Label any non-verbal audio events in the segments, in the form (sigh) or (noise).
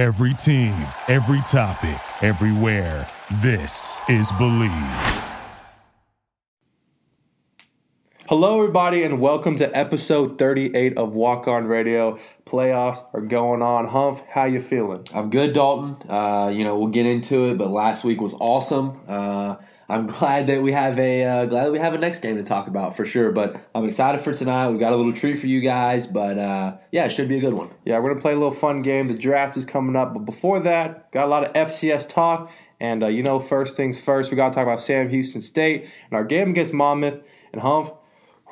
Every team, every topic, everywhere. This is Believe. Hello, everybody, and welcome to episode 38 of Walk On Radio. Playoffs are going on. Humph, how you feeling? I'm good, Dalton. Uh, you know, we'll get into it, but last week was awesome. Uh, I'm glad that we have a uh, glad that we have a next game to talk about for sure. But I'm excited for tonight. We got a little treat for you guys, but uh, yeah, it should be a good one. Yeah, we're gonna play a little fun game. The draft is coming up, but before that, got a lot of FCS talk. And uh, you know, first things first, we got to talk about Sam Houston State and our game against Monmouth and Humph.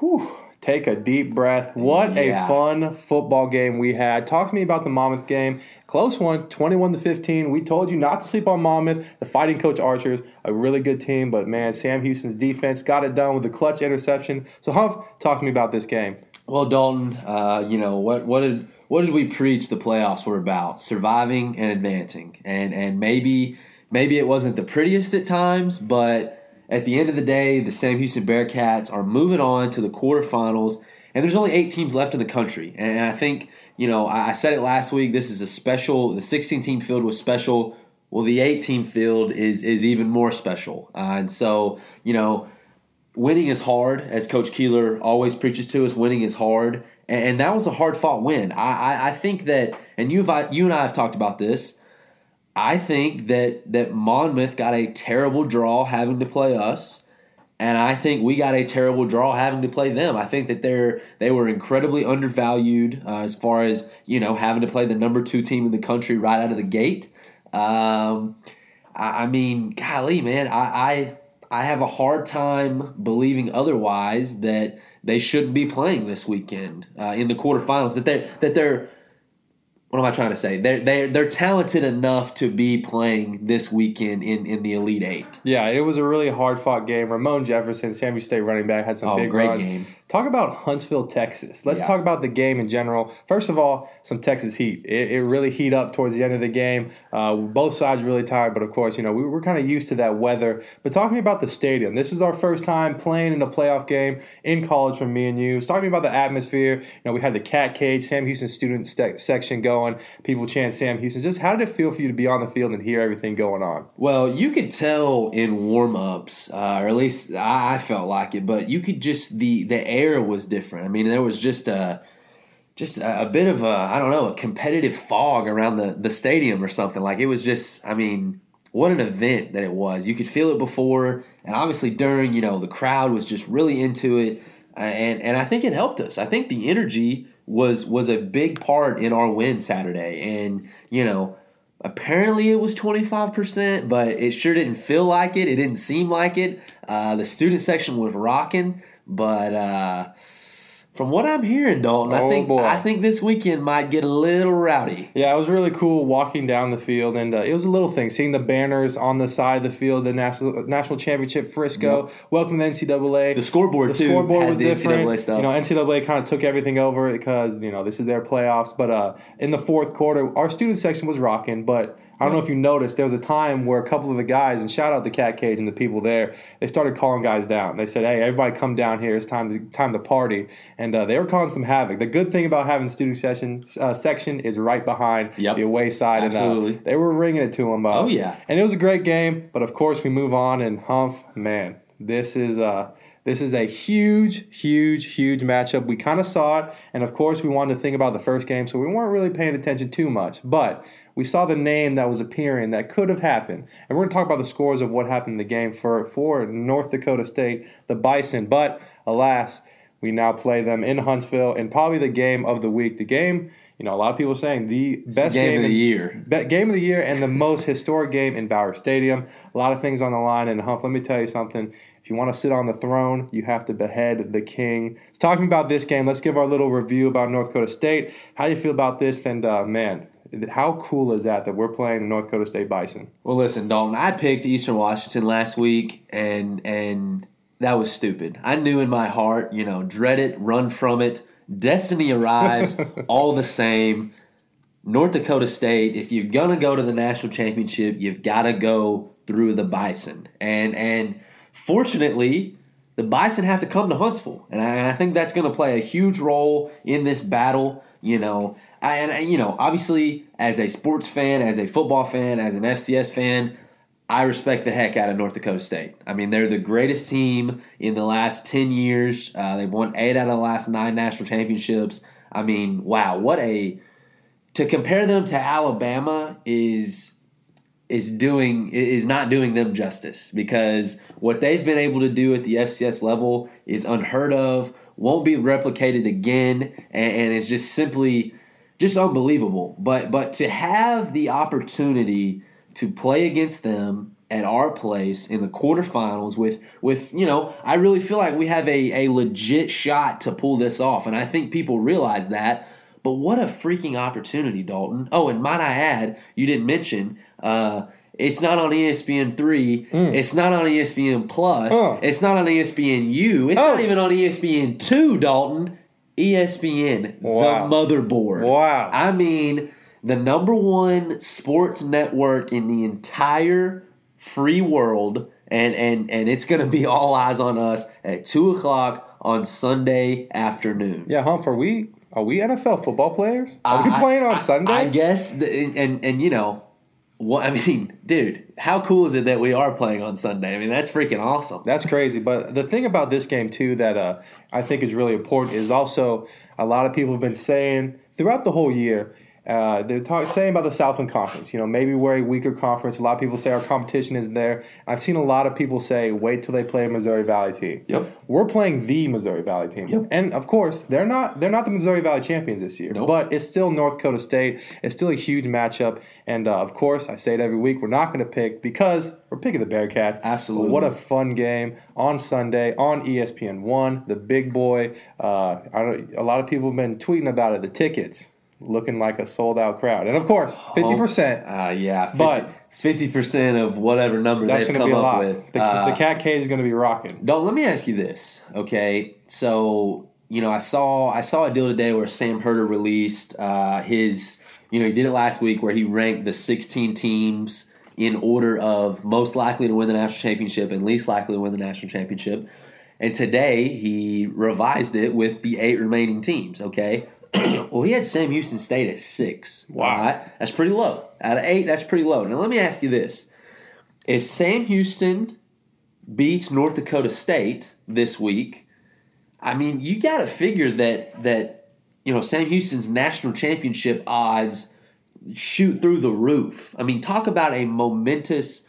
Whew, take a deep breath. What Yeah. a fun football game we had. Talk to me about the Monmouth game. Close one, 21 to 15. We told you not to sleep on Monmouth. The Fighting Coach Archers, a really good team, but man, Sam Houston's defense got it done with a clutch interception. So, Humph, talk to me about this game. Well, Dalton, uh, you know what? What did what did we preach? The playoffs were about surviving and advancing, and and maybe maybe it wasn't the prettiest at times, but at the end of the day, the Sam Houston Bearcats are moving on to the quarterfinals, and there's only eight teams left in the country, and I think you know I said it last week. This is a special. The 16 team field was special. Well, the eight team field is is even more special, uh, and so you know winning is hard, as Coach Keeler always preaches to us. Winning is hard, and, and that was a hard fought win. I, I, I think that, and you've I you and I have talked about this. I think that that Monmouth got a terrible draw having to play us, and I think we got a terrible draw having to play them. I think that they're they were incredibly undervalued uh, as far as you know having to play the number two team in the country right out of the gate. Um, I, I mean, golly, man, I, I I have a hard time believing otherwise that they shouldn't be playing this weekend uh, in the quarterfinals. That they that they're what am I trying to say? They're they're they're talented enough to be playing this weekend in in the Elite Eight. Yeah, it was a really hard fought game. Ramon Jefferson, Sam Houston State running back, had some Oh, big great runs. game. Talk about Huntsville, Texas. Let's Yeah. talk about the game in general. First of all, some Texas heat. It, it really heat up towards the end of the game. Uh, both sides really tired, but of course, you know we were kind of used to that weather. But talk to me about the stadium. This is our first time playing in a playoff game in college for me and you. Talk to me about the atmosphere. You know, we had the cat cage, Sam Houston student ste- section going. People chant Sam Houston. Just how did it feel for you to be on the field and hear everything going on? Well, you could tell in warm ups, uh, or at least I, felt like it. But you could just the the air was different. I mean, there was just a just a, a bit of a I don't know a competitive fog around the the stadium or something. Like it was just I mean, what an event that it was. You could feel it before, and obviously during. You know, the crowd was just really into it, uh, and and I think it helped us. I think the energy was was a big part in our win Saturday, and you know. Apparently it was 25%, but it sure didn't feel like it. It didn't seem like it. Uh, the student section was rocking, but uh, from what I'm hearing, Dalton, Oh, I think boy. I think this weekend might get a little rowdy. Yeah, it was really cool walking down the field, and uh, it was a little thing seeing the banners on the side of the field, the national national championship Frisco, welcome to the NCAA. The scoreboard the too scoreboard had was the different. NCAA stuff. You know, NCAA kind of took everything over because you know this is their playoffs. But uh, in the fourth quarter, our student section was rocking. But I don't know if you noticed, there was a time where a couple of the guys, and shout out the Cat Cage and the people there, they started calling guys down. They said, "Hey, everybody, come down here. It's time to time to party." And uh, they were causing some havoc. The good thing about having the student session uh, section is right behind Yep. the away side, Absolutely. and uh, they were ringing it to them. Uh, Oh, yeah. and it was a great game. But of course, we move on, and Humph, man, this is uh this is a huge, huge, huge matchup. We kind of saw it, and of course, we wanted to think about the first game, so we weren't really paying attention too much. But we saw the name that was appearing that could have happened, and we're going to talk about the scores of what happened in the game for for North Dakota State, the Bison. But alas, we now play them in Huntsville, and probably the game of the week. The game, you know, a lot of people are saying the best game of in- the year. Be- game of the year and the most (laughs) historic game in Bowers Stadium. A lot of things on the line. And Humph, let me tell you something. If you want to sit on the throne, you have to behead the king. So talking about this game, let's give our little review about North Dakota State. How do you feel about this? And uh, man, how cool is that that we're playing the North Dakota State Bison? Well, listen, Dalton. I picked Eastern Washington last week, and and that was stupid. I knew in my heart, you know, dread it, run from it. Destiny arrives, (laughs) all the same. North Dakota State. If you're gonna go to the national championship, you've got to go through the Bison, and and fortunately. The Bison have to come to Huntsville, and I, and I think that's going to play a huge role in this battle. You know, and, you know, obviously, as a sports fan, as a football fan, as an FCS fan, I respect the heck out of North Dakota State. I mean, they're the greatest team in the last 10 years. Uh, they've won eight out of the last nine national championships. I mean, wow, what a. To compare them to Alabama is is doing is not doing them justice because what they've been able to do at the FCS level is unheard of, won't be replicated again, and, and it's just simply just unbelievable. But but to have the opportunity to play against them at our place in the quarterfinals with with you know I really feel like we have a, a legit shot to pull this off and I think people realize that but what a freaking opportunity Dalton oh and might I add you didn't mention uh, it's not on ESPN three. Mm. It's not on ESPN Plus. Oh. It's not on ESPN U. It's not Oh. even on ESPN two. Dalton, ESPN, Wow. the motherboard. Wow. I mean, the number one sports network in the entire free world, and and and it's going to be all eyes on us at two o'clock on Sunday afternoon. Yeah, Humph, are we are we NFL football players? Are we I- playing on I- Sunday? I guess, the, and and you know, what I mean, dude, how cool is it that we are playing on Sunday? I mean, that's freaking awesome. That's crazy. But the thing about this game too that uh, I think is really important is also a lot of people have been saying throughout the whole year. Uh, they're talk, saying about the Southland Conference. You know, maybe we're a weaker conference. A lot of people say our competition isn't there. I've seen a lot of people say, "Wait till they play a Missouri Valley team." Yep. We're playing the Missouri Valley team, Yep. and of course, they're not. They're not the Missouri Valley champions this year. Nope. But it's still North Dakota State. It's still a huge matchup, and uh, of course, I say it every week. We're not going to pick because we're picking the Bearcats. Absolutely. But what a fun game on Sunday on ESPN One. The big boy. Uh, I don't, a lot of people have been tweeting about it. The tickets looking like a sold out crowd, and of course, fifty percent. Uh, yeah, 50, But- fifty percent of whatever number they've come up with. The, uh, the cat cage is going to be rocking. Don't let me ask you this, okay? So you know, I saw I saw a deal today where Sam Herder released uh, his. You know, he did it last week where he ranked the 16 teams in order of most likely to win the national championship and least likely to win the national championship. And today he revised it with the eight remaining teams. Okay. (clears throat) well, he had Sam Houston State at six. Wow. Right? That's pretty low. Out of eight, that's pretty low. Now, let me ask you this. If Sam Houston beats North Dakota State this week, I mean, you got to figure that that you know Sam Houston's national championship odds shoot through the roof. I mean, talk about a momentous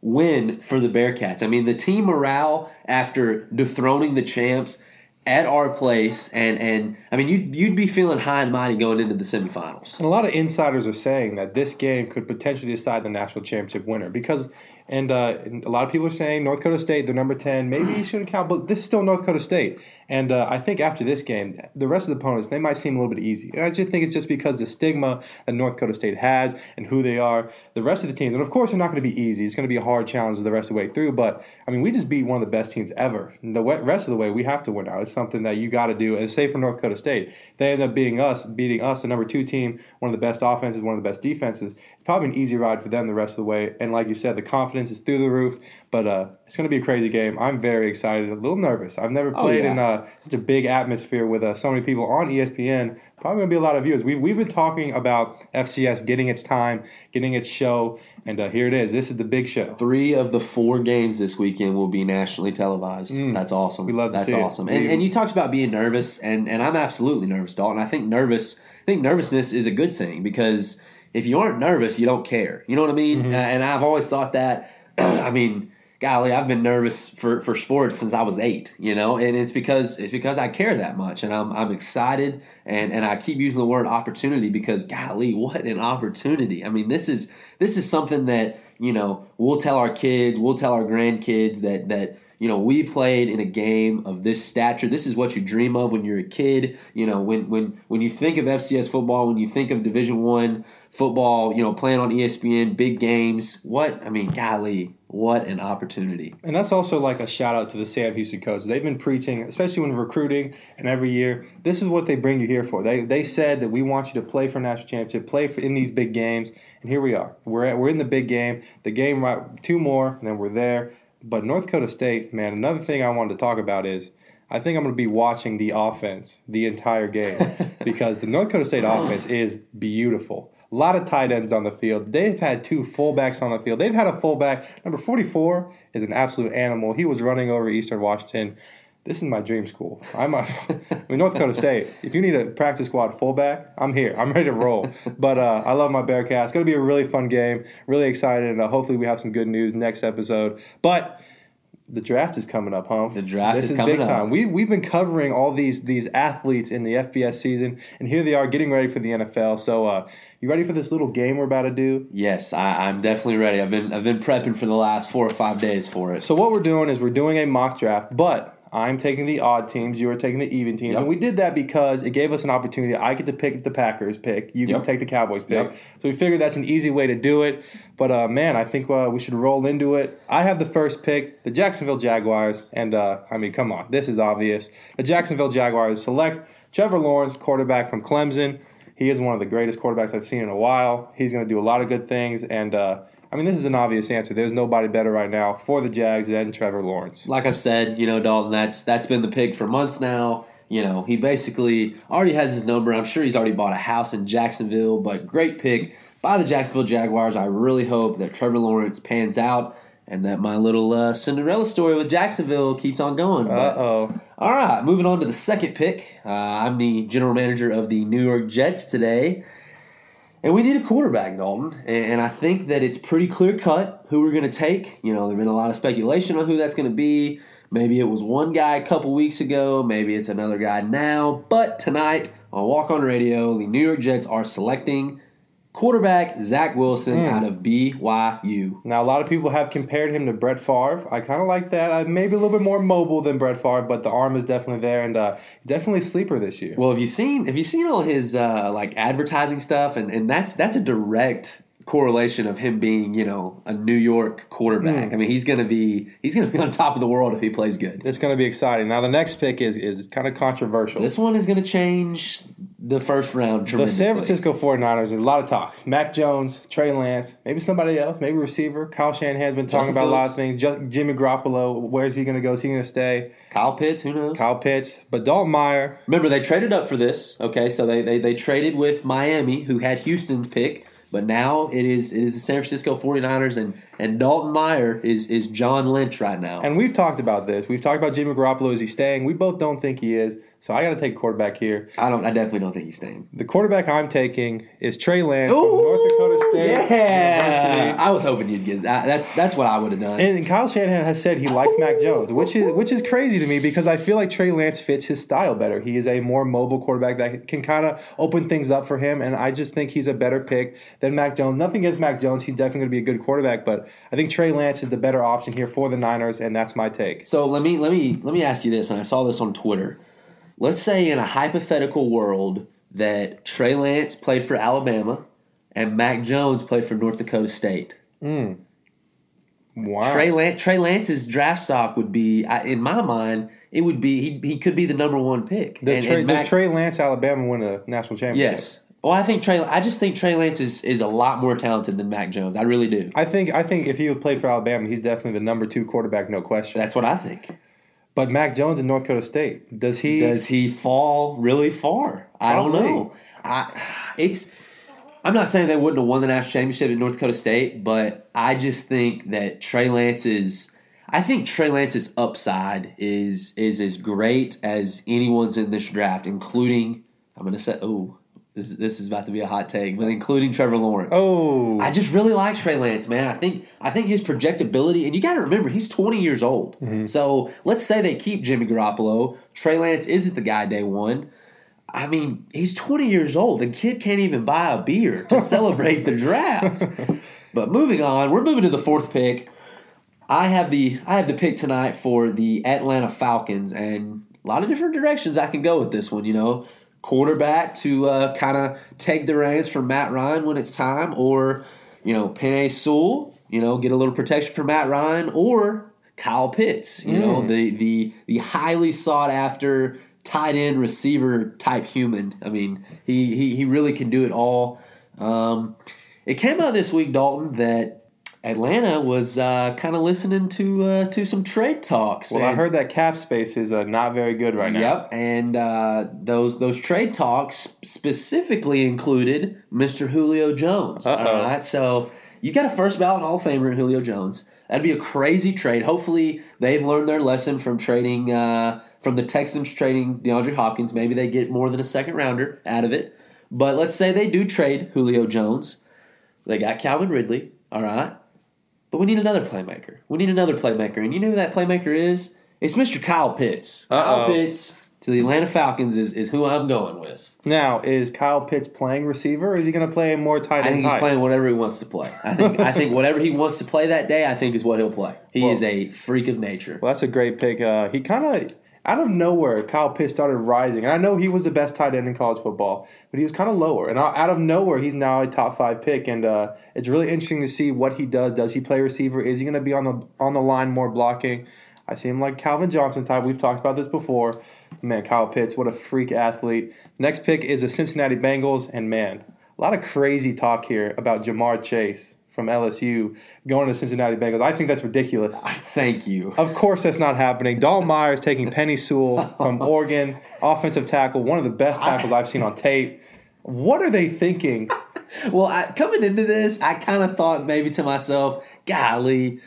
win for the Bearcats. I mean, the team morale after dethroning the champs at our place, and and I mean, you'd you'd be feeling high and mighty going into the semifinals. And a lot of insiders are saying that this game could potentially decide the national championship winner because, and, uh, a lot of people are saying North Dakota State, they're number 10. Maybe you shouldn't count, but this is still North Dakota State. And uh, I think after this game, the rest of the opponents, they might seem a little bit easy. And I just think it's just because the stigma that North Dakota State has and who they are. The rest of the teams, and of course, they're not going to be easy. It's going to be a hard challenge the rest of the way through. But, I mean, we just beat one of the best teams ever. And the rest of the way, we have to win now. It's something that you got to do. And say for North Dakota State, they end up being us, beating us, the number two team, one of the best offenses, one of the best defenses. It's probably an easy ride for them the rest of the way. And like you said, the confidence is through the roof. But uh, it's going to be a crazy game. I'm very excited, a little nervous. I've never Oh, played yeah. in uh, such a big atmosphere with uh, so many people on ESPN. Probably going to be a lot of viewers. We've, we've been talking about FCS getting its time, getting its show, and uh, here it is. This is the big show. Three of the four games this weekend will be nationally televised. That's awesome. Mm. We love to That's awesome. And, and you talked about being nervous, and, and I'm absolutely nervous, Dalton. I think nervous. I think nervousness is a good thing because if you aren't nervous, you don't care. You know what I mean? Mm-hmm. And I've always thought that. (clears throat) I mean, golly, I've been nervous for, for sports since I was eight. You know, and it's because it's because I care that much, and I'm I'm excited, and and I keep using the word opportunity because golly, what an opportunity! I mean, this is this is something that you know we'll tell our kids, we'll tell our grandkids that that you know we played in a game of this stature this is what you dream of when you're a kid you know when when when you think of fcs football when you think of division one football you know playing on espn big games what i mean golly what an opportunity And that's also like a shout out to the Sam Houston coaches. They've been preaching, especially when recruiting and every year, this is what they bring you here for. They they said that we want you to play for national championship, play for, in these big games, and here we are. We're at, we're in the big game. The game right two more, and then we're there. But North Dakota State, man, another thing I wanted to talk about is I think I'm going to be watching the offense the entire game (laughs) because the North Dakota State offense is beautiful. A lot of tight ends on the field. They've had two fullbacks on the field. They've had a fullback. Number 44 is an absolute animal. He was running over Eastern Washington. This is my dream school. I'm a, (laughs) I mean, North Dakota State. If you need a practice squad fullback, I'm here. I'm ready to roll. But uh, I love my Bearcats. It's going to be a really fun game. Really excited. And uh, hopefully we have some good news next episode. But the draft is coming up, huh? The draft this is is coming big up. time. We've we've been covering all these these athletes in the FBS season, and here they are getting ready for the NFL. So, uh, you ready for this little game we're about to do? Yes, I, I'm definitely ready. I've been I've been prepping for the last four or five days for it. So what we're doing is we're doing a mock draft, but I'm taking the odd teams, you are taking the even teams, Yep. and we did that because it gave us an opportunity. I get to pick if the Packers pick, you Yep. to take the Cowboys pick. Yep. So we figured that's an easy way to do it. But uh, man, I think uh, we should roll into it. I have the first pick, the Jacksonville Jaguars, and uh, I mean, come on, this is obvious. The Jacksonville Jaguars select Trevor Lawrence, quarterback from Clemson. He is one of the greatest quarterbacks I've seen in a while. He's going to do a lot of good things, and uh, I mean, this is an obvious answer. There's nobody better right now for the Jags than Trevor Lawrence. like I've said, you know, Dalton, that's that's been the pick for months now. You know, he basically already has his number. I'm sure he's already bought a house in Jacksonville, but great pick by the Jacksonville Jaguars. I really hope that Trevor Lawrence pans out and that my little uh, Cinderella story with Jacksonville keeps on going. Uh oh. all right, moving on to the second pick. Uh, I'm the general manager of the New York Jets today. And we need a quarterback, Dalton. And, I think that it's pretty clear cut who we're going to take. You know, there's been a lot of speculation on who that's going to be. Maybe it was one guy a couple weeks ago. Maybe it's another guy now. But tonight on Walk On Radio, the New York Jets are selecting quarterback Zach Wilson out of BYU. Now, a lot of people have compared him to Brett Favre. I kind of like that. Uh, maybe a little bit more mobile than Brett Favre, but the arm is definitely there, and uh, definitely sleeper this year. Well, have you seen have you seen all his uh, like advertising stuff and, and that's that's a direct correlation of him being, you know, a New York quarterback. I mean, he's gonna be he's gonna be on top of the world if he plays good. It's going to be exciting. Now, the next pick is is kind of controversial. This one is gonna change the first round the tremendously. San Francisco 49ers, a lot of talks. Mac Jones, Trey Lance, maybe somebody else, maybe receiver. Kyle Shanahan's been talking Justin about a lot of things. Jimmy Garoppolo, where's he going to go? Is he going to stay? Kyle Pitts, who knows? Kyle Pitts. But Dalton Meyer, Remember, they traded up for this. Okay, so they, they they traded with Miami, who had Houston's pick, but now it is it is the San Francisco 49ers, and and Dalton Meyer is is John Lynch right now. And we've talked about this. We've talked about Jimmy Garoppolo. Is he staying? We both don't think he is. So I got to take a quarterback here. I don't. I definitely don't think he's staying. The quarterback I'm taking is Trey Lance from North Dakota State. Yeah, University. I was hoping you'd get that. That's that's what I would have done. And Kyle Shanahan has said he likes Mac Jones, which is which is crazy to me because I feel like Trey Lance fits his style better. He is a more mobile quarterback that can kind of open things up for him, and I just think he's a better pick than Mac Jones. Nothing against Mac Jones; he's definitely going to be a good quarterback, but I think Trey Lance is the better option here for the Niners, and that's my take. So let me let me let me ask you this, and I saw this on Twitter. Let's say in a hypothetical world that Trey Lance played for Alabama and Mac Jones played for North Dakota State. Hmm. Wow. Trey Lance, Trey Lance's draft stock would be, in my mind, it would be he, he could be the number one pick. does, And- Trey, and does Trey Lance Alabama win a national championship? yes. Well, I think Trey. I just think Trey Lance is, is a lot more talented than Mac Jones. I really do. I think I think if he would played for Alabama, he's definitely the number two quarterback, no question. That's what I think. But Mac Jones in North Dakota State, does he? Does he fall really far? I don't know. I it's I'm not saying they wouldn't have won the national championship at North Dakota State, but I just think that Trey Lance's I think Trey Lance's upside is is as great as anyone's in this draft, including I'm gonna say oh this this is about to be a hot take, but including Trevor Lawrence. oh, I just really like Trey Lance, man. I think I think his projectability, and you got to remember he's 20 years old. Mm-hmm. So let's say they keep Jimmy Garoppolo. Trey Lance isn't the guy day one. I mean, he's 20 years old. The kid can't even buy a beer to (laughs) celebrate the draft. But moving on, we're moving to the fourth pick. I have the I have the pick tonight for the Atlanta Falcons, and a lot of different directions I can go with this one. You know, quarterback to uh, kind of take the reins from Matt Ryan when it's time, or you know, Penei Sewell, you know, get a little protection from Matt Ryan, or Kyle Pitts, you know, the the the highly sought after tight end receiver type human. I mean, he he, he really can do it all. Um, it came out this week, Dalton, that Atlanta was uh, kind of listening to uh, to some trade talks. Well, I heard that cap space is uh, not very good right now. Yep, and uh, those those trade talks specifically included Mr. Julio Jones. Uh-oh. All right, so you got a first ballot Hall of Famer in Julio Jones. That'd be a crazy trade. Hopefully, they've learned their lesson from trading uh, from the Texans trading DeAndre Hopkins. Maybe they get more than a second rounder out of it. But let's say they do trade Julio Jones. They got Calvin Ridley. All right. But we need another playmaker. We need another playmaker. And you know who that playmaker is? It's Mr. Kyle Pitts. Kyle Uh-oh. Pitts to the Atlanta Falcons is, is who I'm going with. Now, is Kyle Pitts playing receiver, or is he going to play more tight end? I think he's type? playing whatever he wants to play. I think I think whatever he wants to play that day, I think is what he'll play. He Well- is a freak of nature. Well, that's a great pick. Uh, he kind of out of nowhere, Kyle Pitts started rising, and I know he was the best tight end in college football, but he was kind of lower. And out of nowhere, he's now a top five pick, and uh, it's really interesting to see what he does. Does he play receiver? Is he going to be on the on the line more blocking? I see him like Calvin Johnson type. We've talked about this before. Man, Kyle Pitts, what a freak athlete. Next pick is the Cincinnati Bengals, and man, a lot of crazy talk here about Ja'Marr Chase from LSU going to Cincinnati Bengals. I think that's ridiculous. (laughs) Thank you. Of course, that's not happening. Dalton Myers taking (laughs) Penei Sewell from Oregon, offensive tackle, one of the best tackles I've seen on tape. What are they thinking? (laughs) Well, I, coming into this, I kind of thought maybe to myself, golly,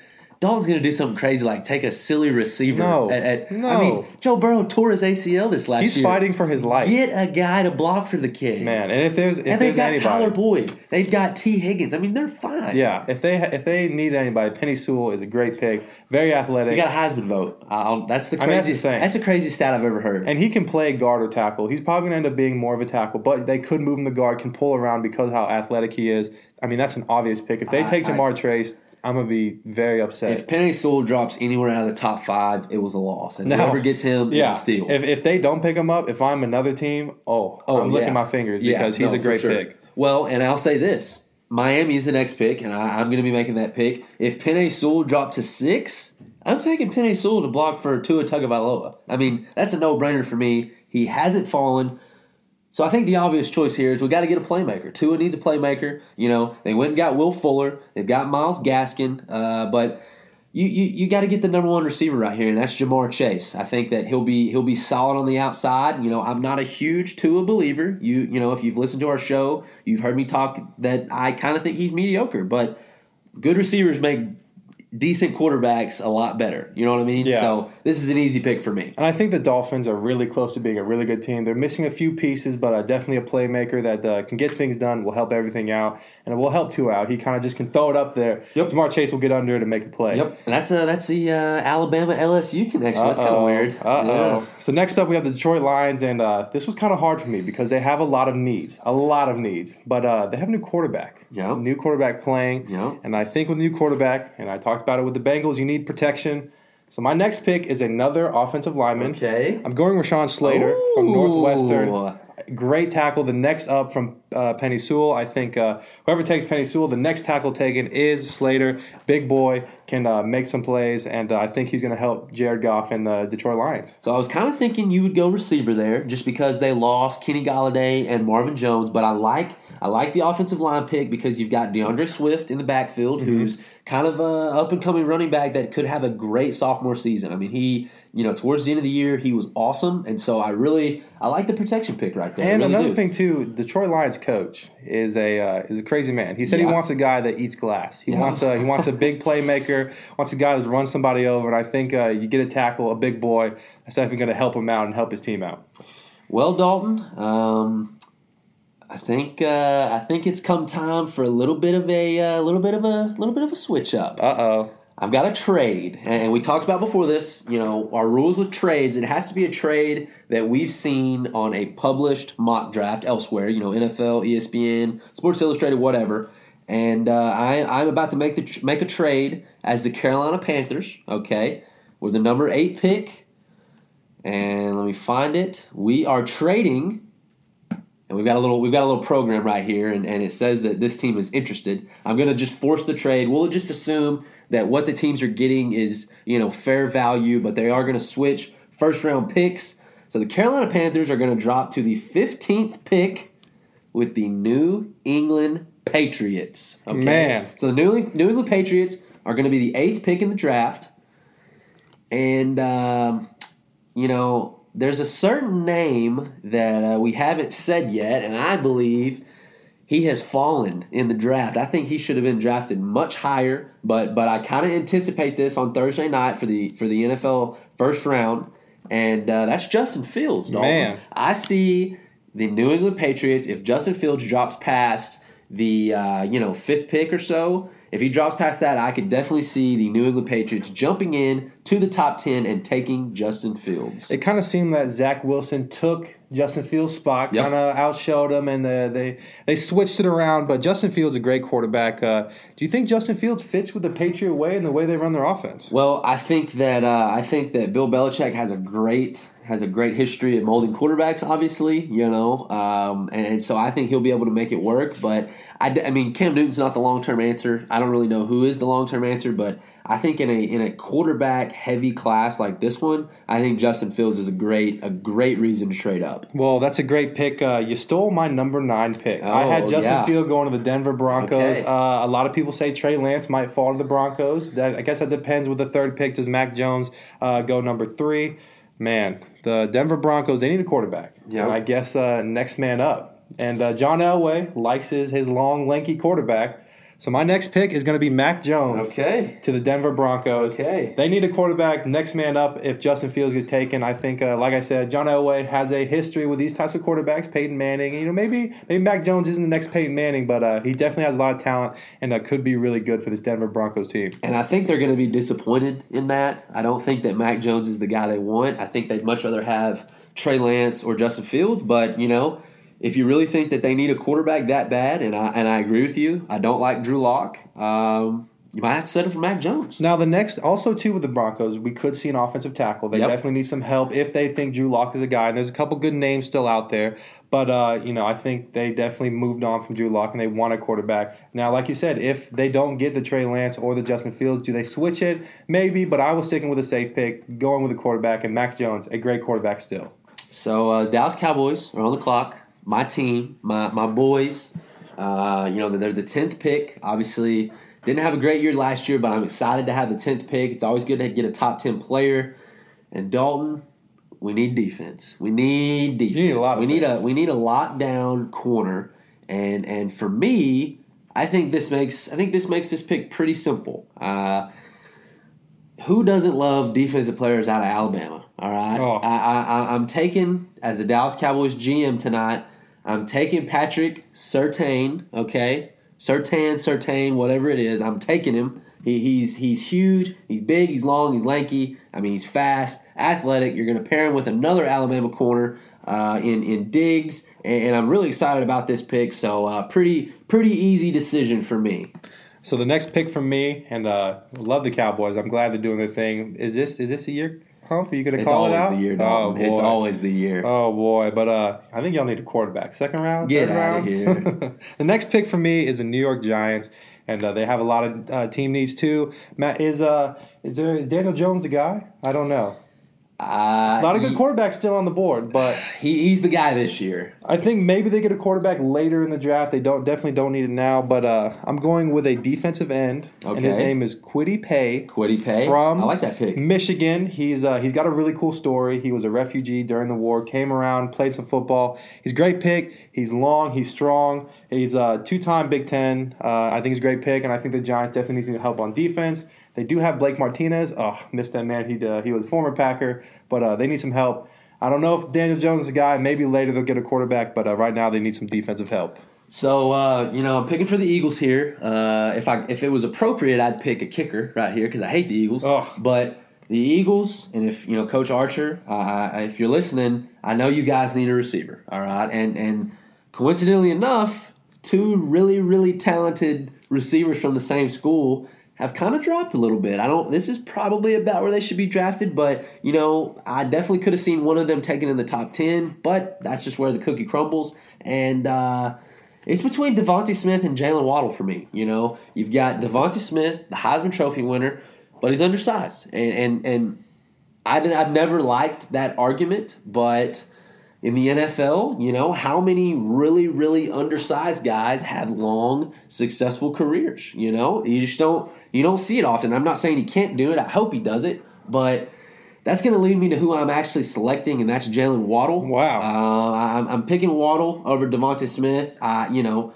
Dalton's going to do something crazy like take a silly receiver. No. At, at- I mean, Joe Burrow tore his ACL this last He's year. He's fighting for his life, Get a guy to block for the kid. man. And if there's if and they've there's got Tyler Boyd. They've got Tee Higgins. I mean, they're fine. yeah, if they if they need anybody, Penei Sewell is a great pick. Very athletic, They got a Heisman vote. I'll, that's the I mean, that's craziest. insane. that's the craziest stat I've ever heard. and he can play guard or tackle. He's probably gonna end up being more of a tackle, but they could move him to guard, can pull around because of how athletic he is. I mean, that's an obvious pick. If they I- take I- Ja'Marr Trace, I'm gonna be very upset. if Penei Sewell drops anywhere out of the top five, it was a loss. And Now- whoever gets him yeah, is a steal. If, if they don't pick him up, if I'm another team, oh, Oh, I'm licking yeah. my fingers Yeah, because he's no, a for great sure. pick. Well, and I'll say this: Miami is the next pick, and I, I'm going to be making that pick. If Penei Sewell dropped to six, I'm taking Penei Sewell to block for Tua Tagovailoa. I mean, that's a no-brainer for me. He hasn't fallen. So I think the obvious choice here is we got to get a playmaker. Tua needs a playmaker. You know, they went and got Will Fuller. They've got Myles Gaskin, uh, but you you, you got to get the number one receiver right here, and that's Ja'Marr Chase. I think that he'll be he'll be solid on the outside. You know, I'm not a huge Tua believer. You you know, if you've listened to our show, you've heard me talk that I kind of think he's mediocre, but good receivers make decent quarterbacks a lot better. You know what I mean? Yeah. So this is an easy pick for me. And I think the Dolphins are really close to being a really good team. They're missing a few pieces, but uh, definitely a playmaker that uh, can get things done, will help everything out, and it will help Tua out. He kind of just can throw it up there. Yep. Ja'Marr Chase will get under it and make a play. Yep, and that's uh that's the uh, Alabama LSU connection. That's kind of weird. Uh-oh. Yeah. So next up, we have the Detroit Lions, and uh, this was kind of hard for me because they have a lot of needs, a lot of needs. But uh, they have a new quarterback, Yeah. new quarterback playing, Yeah. and I think with new quarterback, and I talked about it with the Bengals, you need protection. So my next pick is another offensive lineman. Okay. I'm going Rashawn Slater from Northwestern. Great tackle. The next up from uh, Penei Sewell. I think uh, whoever takes Penei Sewell, the next tackle taken is Slater. Big boy can uh, make some plays, and uh, I think he's going to help Jared Goff and the Detroit Lions. So I was kind of thinking you would go receiver there, just because they lost Kenny Golladay and Marvin Jones. But I like I like the offensive line pick because you've got D'Andre Swift in the backfield, Mm-hmm. who's kind of a up and coming running back that could have a great sophomore season. I mean, he you know towards the end of the year he was awesome, and so I really I like the protection pick right there. And really another do. thing too, Detroit Lions coach is a uh, is a crazy man. He said he wants a guy that eats glass. He Yeah. wants a he wants a big (laughs) playmaker. Wants a guy that runs somebody over. And I think uh, you get a tackle, a big boy. That's definitely going to help him out and help his team out. Well, Dalton, um, I think uh, I think it's come time for a little bit of a uh, little bit of a little bit of a switch up. Uh oh. I've got a trade, and we talked about before this. You know, our rules with trades. It has to be a trade that we've seen on a published mock draft elsewhere. You know, NFL, ESPN, Sports Illustrated, whatever. And uh, I, I'm about to make the make a trade as the Carolina Panthers. Okay, with the number eight pick, and let me find it. We are trading and we've got a little we've got a little program right here and, and it says that this team is interested i'm going to just force the trade we'll just assume that what the teams are getting is you know fair value but they are going to switch first round picks so the carolina panthers are going to drop to the 15th pick with the new england Patriots. Okay? Man. So the New England, New England Patriots are going to be the eighth pick in the draft. And, um, you know, there's a certain name that uh, we haven't said yet, and I believe he has fallen in the draft. I think he should have been drafted much higher, but but I kind of anticipate this on Thursday night for the for the NFL first round, and uh, that's Justin Fields. Dalton. Man. I see the New England Patriots if Justin Fields drops past the uh, you know fifth pick or so. If he drops past that, I could definitely see the New England Patriots jumping in to the top ten and taking Justin Fields. It kind of seemed that Zach Wilson took Justin Fields' spot, Yep. kind of outshowed him, and uh, they they switched it around. But Justin Fields is a great quarterback. Uh, do you think Justin Fields fits with the Patriot way and the way they run their offense? Well, I think that uh, I think that Bill Belichick has a great has a great history of molding quarterbacks. Obviously, you know, um, and, and so I think he'll be able to make it work. But I, d- I mean, Cam Newton's not the long term answer. I don't really know who is the long term answer, but I think in a in a quarterback heavy class like this one, I think Justin Fields is a great a great reason to trade up. Well, that's a great pick. Uh, you stole my number nine pick. I had Oh, Justin yeah. Field going to the Denver Broncos. Okay. Uh, a lot of people say Trey Lance might fall to the Broncos. That I guess that depends with the third pick. Does Mac Jones uh, go number three? Man, the Denver Broncos they need a quarterback. Yep. And I guess uh, next man up. And uh, John Elway likes his his long, lanky quarterback. So my next pick is going to be Mac Jones Okay. to the Denver Broncos. Okay. They need a quarterback. Next man up if Justin Fields gets taken. I think, uh, like I said, John Elway has a history with these types of quarterbacks. Peyton Manning. You know, maybe maybe Mac Jones isn't the next Peyton Manning, but uh, he definitely has a lot of talent and uh, could be really good for this Denver Broncos team. And I think they're going to be disappointed in that. I don't think that Mac Jones is the guy they want. I think they'd much rather have Trey Lance or Justin Fields. But you know, if you really think that they need a quarterback that bad, and I and I agree with you, I don't like Drew Lock. Um, you might have to settle for Mac Jones. Now the next, also too with the Broncos, we could see an offensive tackle. They Yep. definitely need some help if they think Drew Lock is a guy. And there's a couple good names still out there, but uh, you know I think they definitely moved on from Drew Lock and they want a quarterback. Now, like you said, if they don't get the Trey Lance or the Justin Fields, do they switch it? Maybe, but I was sticking with a safe pick, going with a quarterback, and Max Jones, a great quarterback still. So uh, Dallas Cowboys are on the clock. My team, my my boys. Uh, you know they're the tenth pick. Obviously, didn't have a great year last year, but I'm excited to have the tenth pick. It's always good to get a top ten player. And Dalton, we need defense. We need defense. need a lot of we need a we need a lockdown corner. And and for me, I think this makes I think this makes this pick pretty simple. Uh, who doesn't love defensive players out of Alabama? All right, Oh. I, I, I, I'm taking as the Dallas Cowboys GM tonight. I'm taking Patrick Surtain. Okay, Sertan, Surtain, whatever it is. I'm taking him. He, he's he's huge. He's big. He's long. He's lanky. I mean, he's fast, athletic. You're going to pair him with another Alabama corner uh, in in Diggs, and, and I'm really excited about this pick. So, uh, pretty pretty easy decision for me. So the next pick from me, and uh, love the Cowboys. I'm glad they're doing their thing. Is this is this a year? Humph, are you going to call it always out? the year, Oh it's always the year. Oh boy, but uh, I think y'all need a quarterback. Second round, Get third outta round. here. (laughs) the next pick for me is the New York Giants, and uh, they have a lot of uh, team needs too. Matt is uh, is there is Daniel Jones the guy? I don't know. Uh, A good he- quarterbacks still on the board, but (sighs) He, he's the guy this year. I think maybe they get a quarterback later in the draft. They don't definitely don't need it now, but uh, I'm going with a defensive end, and his name is Kwity Paye. Kwity Paye. From I like that pick. Michigan. He's uh, he's got a really cool story. He was a refugee during the war, came around, played some football. He's a great pick. He's long, he's strong. He's a two-time Big Ten. Uh, I think he's a great pick, and I think the Giants definitely need some help on defense. They do have Blake Martinez. Oh, missed that man. He uh, he was a former Packer, but uh, they need some help. I don't know if Daniel Jones is the guy. Maybe later they'll get a quarterback, but uh, right now they need some defensive help. So uh, you know, I'm picking for the Eagles here. Uh, if I if it was appropriate, I'd pick a kicker right here because I hate the Eagles. Ugh. But the Eagles, and if you know Coach Archer, uh, if you're listening, I know you guys need a receiver. All right, and and coincidentally enough, two really really talented receivers from the same school have kind of dropped a little bit. I don't. This is probably about where they should be drafted, but you know, I definitely could have seen one of them taken in the top ten. But that's just where the cookie crumbles, and uh, it's between DeVonta Smith and Jaylen Waddle for me. You know, you've got DeVonta Smith, the Heisman Trophy winner, but he's undersized, and and and I didn't, I've never liked that argument, but in the NFL, you know, how many really, really undersized guys have long, successful careers? You know, you just don't you don't see it often. I'm not saying he can't do it. I hope he does it, but that's going to lead me to who I'm actually selecting, and that's Jaylen Waddle. Wow. Uh, I'm, I'm picking Waddle over DeVonta Smith. Uh, you know,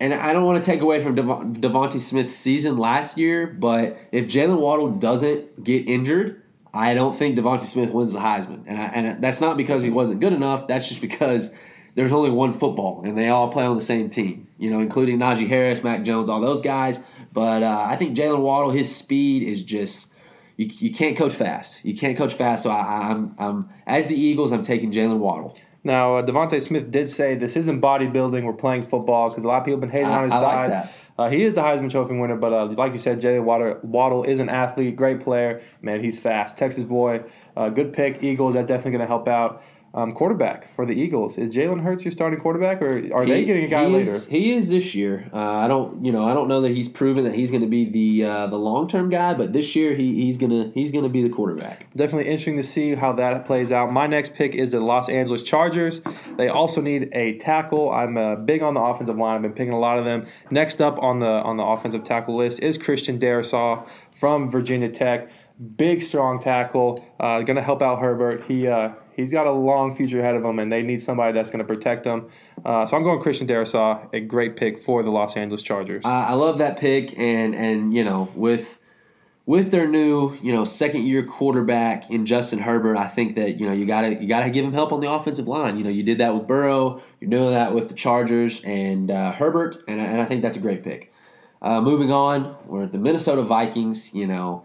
and I don't want to take away from Dev- DeVonta Smith's season last year, but if Jaylen Waddle doesn't get injured, I don't think DeVonta Smith wins the Heisman, and I, and that's not because he wasn't good enough. That's just because there's only one football, and they all play on the same team. You know, including Najee Harris, Mac Jones, all those guys. But uh, I think Jaylen Waddle, his speed is just you, you can't coach fast. You can't coach fast. So I, I'm I'm as the Eagles, I'm taking Jaylen Waddle. Now, uh, DeVonta Smith did say this isn't bodybuilding. We're playing football because a lot of people have been hating I- on his I like side. that. Uh, he is the Heisman Trophy winner, but uh, like you said, Jaylen Waddle, is an athlete, great player. Man, he's fast. Texas boy, uh, good pick. Eagles, that definitely going to help out. Um, quarterback for the Eagles is Jalen Hurts your starting quarterback, or are they getting a guy he later? Is, he is this year. Uh, I don't, you know, I don't know that he's proven that he's going to be the uh, the long term guy, but this year he, he's gonna he's gonna be the quarterback. Definitely interesting to see how that plays out. My next pick is the Los Angeles Chargers. They also need a tackle. I'm uh, big on the offensive line. I've been picking a lot of them. Next up on the on the offensive tackle list is Christian Darrisaw from Virginia Tech. Big, strong tackle. Uh, going to help out Herbert. He uh, he's got a long future ahead of him, and they need somebody that's going to protect him. Uh, so I'm going Christian Darrisaw, a great pick for the Los Angeles Chargers. I, I love that pick, and and you know with with their new you know second year quarterback in Justin Herbert, I think that you know you gotta you gotta give him help on the offensive line. You know you did that with Burrow, you're doing that with the Chargers and uh, Herbert, and I- and I think that's a great pick. Uh, moving on, we're at the Minnesota Vikings. You know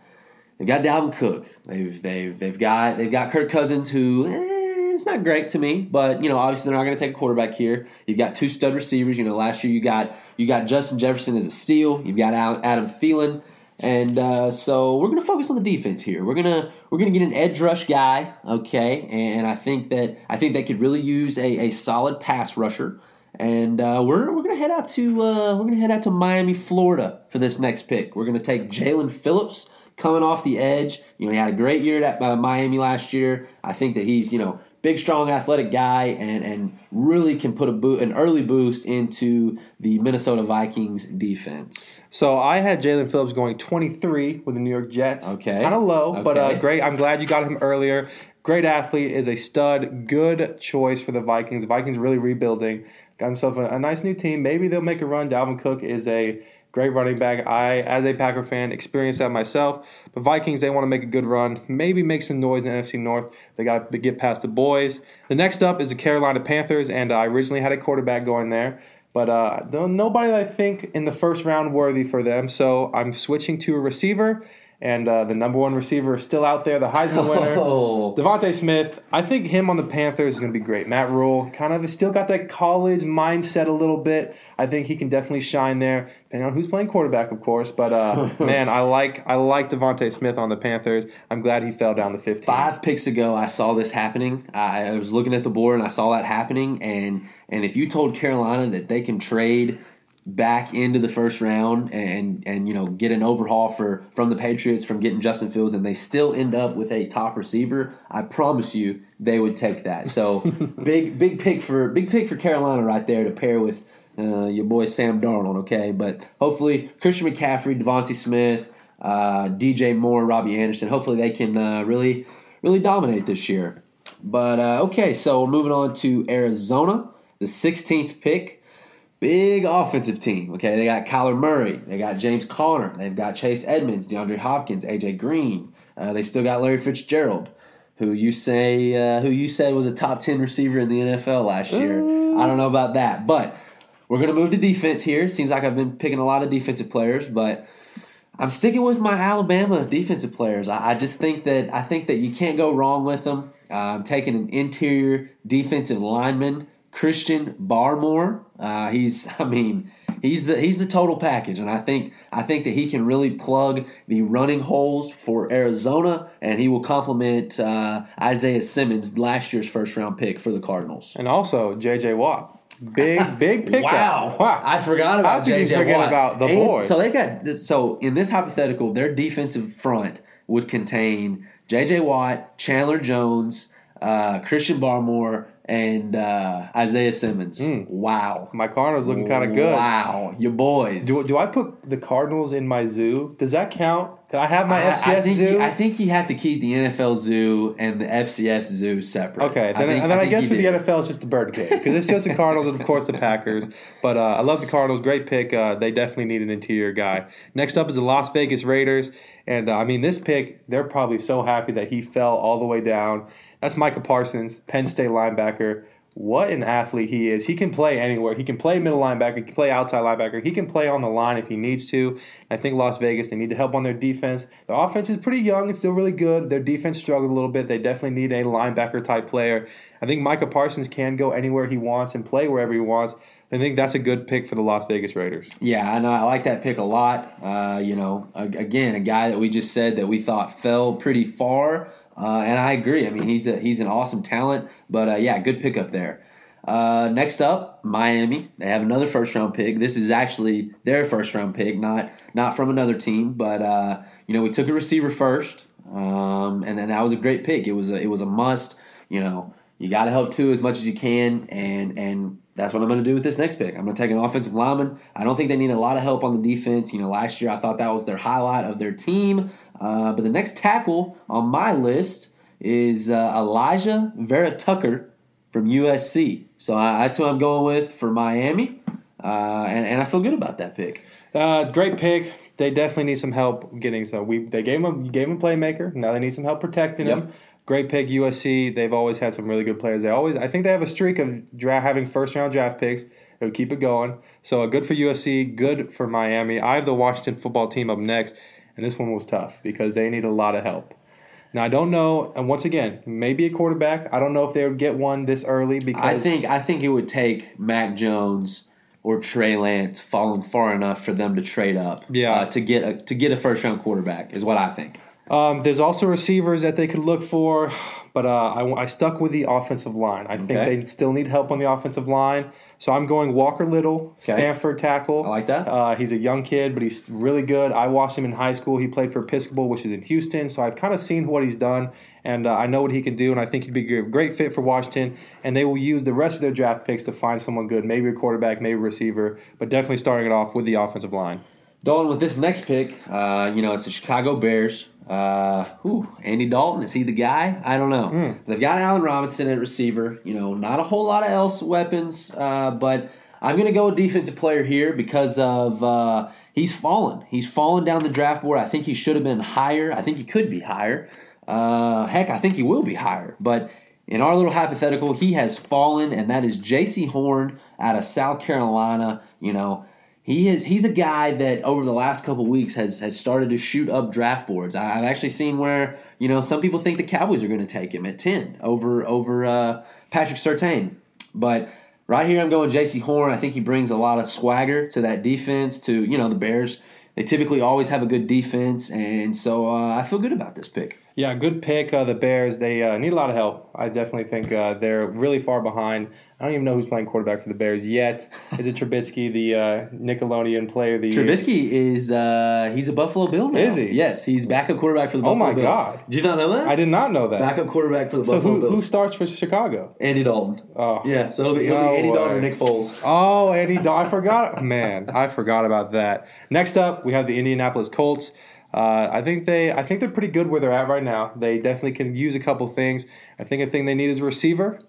they've got Dalvin Cook. They've they've they've got they've got Kirk Cousins, who eh, it's not great to me, but you know obviously they're not going to take a quarterback here. You've got two stud receivers. You know last year you got you got Justin Jefferson as a steal. You've got Adam Thielen. And uh, so we're going to focus on the defense here. We're gonna we're gonna get an edge rush guy, okay? And I think that I think they could really use a, a solid pass rusher. And uh, we're we're gonna head out to uh, we're gonna head out to Miami, Florida for this next pick. We're gonna take Jaelan Phillips coming off the edge. You know, he had a great year at uh, Miami last year. I think that he's you know big, strong, athletic guy, and and really can put a boot an early boost into the Minnesota Vikings defense. So I had Jaelan Phillips going 23 with the New York Jets. Okay. Kind of low, but uh, great. I'm glad you got him earlier. Great athlete, is a stud. Good choice for the Vikings. The Vikings really rebuilding. Got himself a, a nice new team. Maybe they'll make a run. Dalvin Cook is a great running back. I, as a Packer fan, experienced that myself. But Vikings, they want to make a good run. Maybe make some noise in the NFC North. They got to get past the boys. The next up is the Carolina Panthers, and I originally had a quarterback going there. But uh, nobody I think in the first round worthy for them. So I'm switching to a receiver, and uh, the number one receiver is still out there, the Heisman winner, (laughs) Oh. DeVonta Smith. I think him on the Panthers is going to be great. Matt Rhule kind of still got that college mindset a little bit. I think he can definitely shine there, depending on who's playing quarterback, of course. But uh, (laughs) man, I like I like DeVonta Smith on the Panthers. I'm glad he fell down to 15. Five picks ago, I saw this happening. I, I was looking at the board and I saw that happening. And and if you told Carolina that they can trade back into the first round and and you know get an overhaul for from the Patriots from getting Justin Fields and they still end up with a top receiver, I promise you they would take that. So (laughs) big big pick for big pick for Carolina right there to pair with uh, your boy Sam Darnold. Okay, but hopefully Christian McCaffrey, DeVonta Smith, uh, DJ Moore, Robbie Anderson. Hopefully they can uh, really really dominate this year. But uh, okay, so we're moving on to Arizona, the 16th pick. Big offensive team. Okay, they got Kyler Murray, they got James Conner, they've got Chase Edmonds, DeAndre Hopkins, AJ Green. Uh, they still got Larry Fitzgerald, who you say uh, who you said was a top 10 receiver in the NFL last year. I don't know about that, but we're gonna move to defense here. Seems like I've been picking a lot of defensive players, but I'm sticking with my Alabama defensive players. I, I just think that I think that you can't go wrong with them. Uh, I'm taking an interior defensive lineman, Christian Barmore. Uh, he's, (laughs) I mean, he's the he's the total package, and I think I think that he can really plug the running holes for Arizona, and he will complement uh, Isaiah Simmons, last year's first round pick for the Cardinals. And also J.J. Watt. Big, (laughs) big pickup. Wow. I forgot about How could you JJ forget Watt. about the And boy? So they've got so in this hypothetical, their defensive front would contain JJ Watt, Chandler Jones, uh, Christian Barmore, and uh, Isaiah Simmons. Wow. My Cardinals looking kind of good. Wow, your boys. Do, do I put the Cardinals in my zoo? Does that count? I have my I, FCS I think zoo. You, I think you have to keep the NFL zoo and the FCS zoo separate. Okay, then, think- and then I, think guess for the. NFL, it's just the Birdcage because it's just the Cardinals and of course the Packers. But uh, I love the Cardinals. Great pick. Uh, they definitely need an interior guy. Next up is the Las Vegas Raiders, and uh, I mean this pick, they're probably so happy that he fell all the way down. That's Micah Parsons, Penn State linebacker. What an athlete he is. He can play anywhere. He can play middle linebacker. He can play outside linebacker. He can play on the line if he needs to. I think Las Vegas, they need to help on their defense. Their offense is pretty young and still really good. Their defense struggled a little bit. They definitely need a linebacker type player. I think Micah Parsons can go anywhere he wants and play wherever he wants. I think that's a good pick for the Las Vegas Raiders. Yeah, I know. I like that pick a lot. Uh, you know, again, a guy that we just said that we thought fell pretty far, uh, and I agree. I mean, he's a he's an awesome talent. But uh, yeah, good pickup there. Uh, next up, Miami. They have another first round pick. This is actually their first round pick, not not from another team. But uh, you know, we took a receiver first, um, and then that was a great pick. It was a, it was a must. You know, you got to help too as much as you can, and and that's what I'm going to do with this next pick. I'm going to take an offensive lineman. I don't think they need a lot of help on the defense. You know, last year I thought that was their highlight of their team. Uh, but the next tackle on my list is uh, Alijah Vera Tucker from USC. So I, that's who I'm going with for Miami, uh, and, and I feel good about that pick. Uh, great pick. They definitely need some help getting so we they gave him gave him a playmaker. Now they need some help protecting him. Great pick USC. They've always had some really good players. They always I think they have a streak of draft having first round draft picks. Would keep it going. So uh, good for USC. Good for Miami. I have the Washington football team up next, and this one was tough because they need a lot of help. Now I don't know, and once again, maybe a quarterback. I don't know if they would get one this early because I think I think it would take Mac Jones or Trey Lance falling far enough for them to trade up. Yeah. uh, to get a to get a first round quarterback is what I think. Um, there's also receivers that they could look for, but uh, I, I stuck with the offensive line. I think they still need help on the offensive line. So I'm going Walker Little, Okay. Stanford tackle. I like that. Uh, he's a young kid, but he's really good. I watched him in high school. He played for Episcopal, which is in Houston. So I've kind of seen what he's done, and uh, I know what he can do. And I think he'd be a great fit for Washington. And they will use the rest of their draft picks to find someone good, maybe a quarterback, maybe a receiver, but definitely starting it off with the offensive line. Dalton, with this next pick, uh, you know, it's the Chicago Bears. Uh, whew, Andy Dalton, is he the guy? I don't know. Hmm. They've got Allen Robinson at receiver. You know, not a whole lot of else weapons, uh, but I'm going to go with defensive player here because of uh, he's fallen. He's fallen down the draft board. I think he should have been higher. I think he could be higher. Uh, heck, I think he will be higher. But in our little hypothetical, he has fallen, and that is Jaycee Horn out of South Carolina. You know, he is he's a guy that over the last couple weeks has has started to shoot up draft boards. I, I've actually seen where you know some people think the Cowboys are going to take him at ten over over uh, Patrick Surtain, but. Right here, I'm going Jaycee Horn. I think he brings a lot of swagger to that defense. To you know, the Bears. They typically always have a good defense, and so uh, I feel good about this pick. Yeah, good pick. Uh, the Bears, they uh, need a lot of help. I definitely think uh, they're really far behind. I don't even know who's playing quarterback for the Bears yet. Is it Trubisky, the uh, Nickelodeon player of the year? Trubisky is uh, he's a Buffalo Bill now. Is he? Yes, he's backup quarterback for the Oh Buffalo my Bills. God. Did you not know that? I did not know that. Backup quarterback for the so Buffalo who, Bills. who starts for Chicago? Andy Dalton. Oh. Yeah, so it'll be, it'll No be Andy Dalton or Nick Foles. Oh, Andy, Dal- I forgot. Man, I forgot about that. Next up, we have the Indianapolis Colts. Uh, I think they, I think they're pretty good where they're at right now. They definitely can use a couple things. I think a thing they need is a receiver,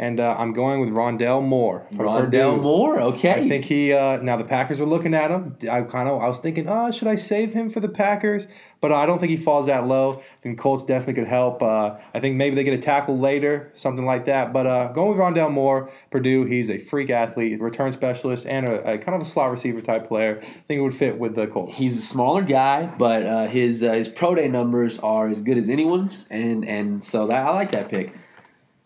and uh, I'm going with Rondale Moore from Rondale Purdue. Moore, okay. I think he. Uh, now the Packers were looking at him. I kind of. I was thinking, oh, should I save him for the Packers? But I don't think he falls that low. I think Colts definitely could help. Uh, I think maybe they get a tackle later, something like that. But uh, going with Rondale Moore, Purdue. He's a freak athlete, return specialist, and a, a kind of a slot receiver type player. I think it would fit with the Colts. He's a smaller guy, but uh, his uh, his pro day numbers are as good as anyone's, and and so that, I like that pick.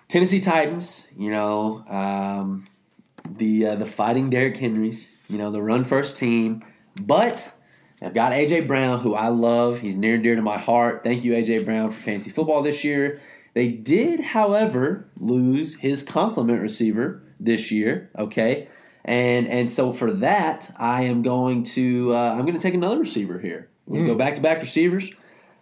Tennessee Titans, you know, um, the uh, the Fighting Derrick Henrys, you know, the run first team, but I've got AJ Brown, who I love. He's near and dear to my heart. Thank you, AJ Brown, for fantasy football this year. They did, however, lose his complement receiver this year. Okay, and and so for that, I am going to uh, I'm going to take another receiver here. We're going to go back to back receivers.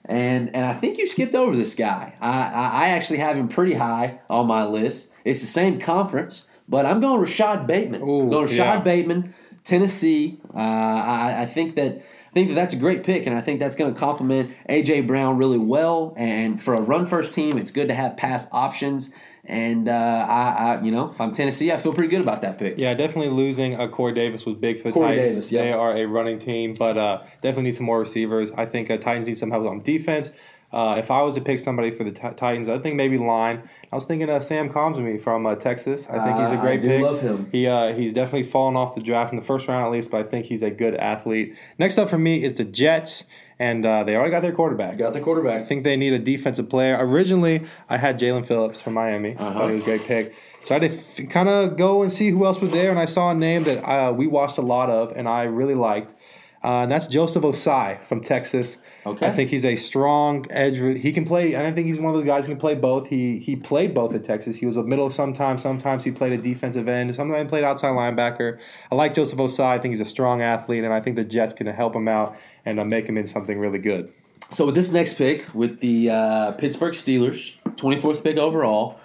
And and I think you skipped over this guy. I, I, I actually have him pretty high on my list. It's the same conference, but I'm going Rashod Bateman. Ooh, I'm going Rashod yeah. Bateman, Tennessee. Uh, I, I think that I think that that's a great pick, and I think that's going to complement AJ Brown really well. And for a run first team, it's good to have pass options. And uh, I, I, you know, if I'm Tennessee, I feel pretty good about that pick. Yeah, definitely losing uh, Corey Davis was big for the Corey Titans. Davis, yeah. They are a running team, but uh, definitely need some more receivers. I think uh, Titans need some help on defense. Uh, if I was to pick somebody for the Ti- Titans, I think maybe line. I was thinking uh, Sam Cosmi from uh, Texas. I think he's a great I do pick. love him. He uh, he's definitely fallen off the draft in the first round at least, but I think he's a good athlete. Next up for me is the Jets, and uh, they already got their quarterback. Got the I quarterback. think they need a defensive player. Originally, I had Jaelan Phillips from Miami. I Uh-huh. thought he was a great pick. So I had to f- kind of go and see who else was there, and I saw a name that uh, we watched a lot of, and I really liked. Uh, and that's Joseph Ossai from Texas. Okay. I think he's a strong edge. He can play. and I think he's one of those guys who can play both. He he played both at Texas. He was a middle sometimes. Sometimes he played a defensive end. Sometimes he played outside linebacker. I like Joseph Ossai. I think he's a strong athlete, and I think the Jets can help him out and uh, make him into something really good. So with this next pick, with the uh, Pittsburgh Steelers, 24th pick overall,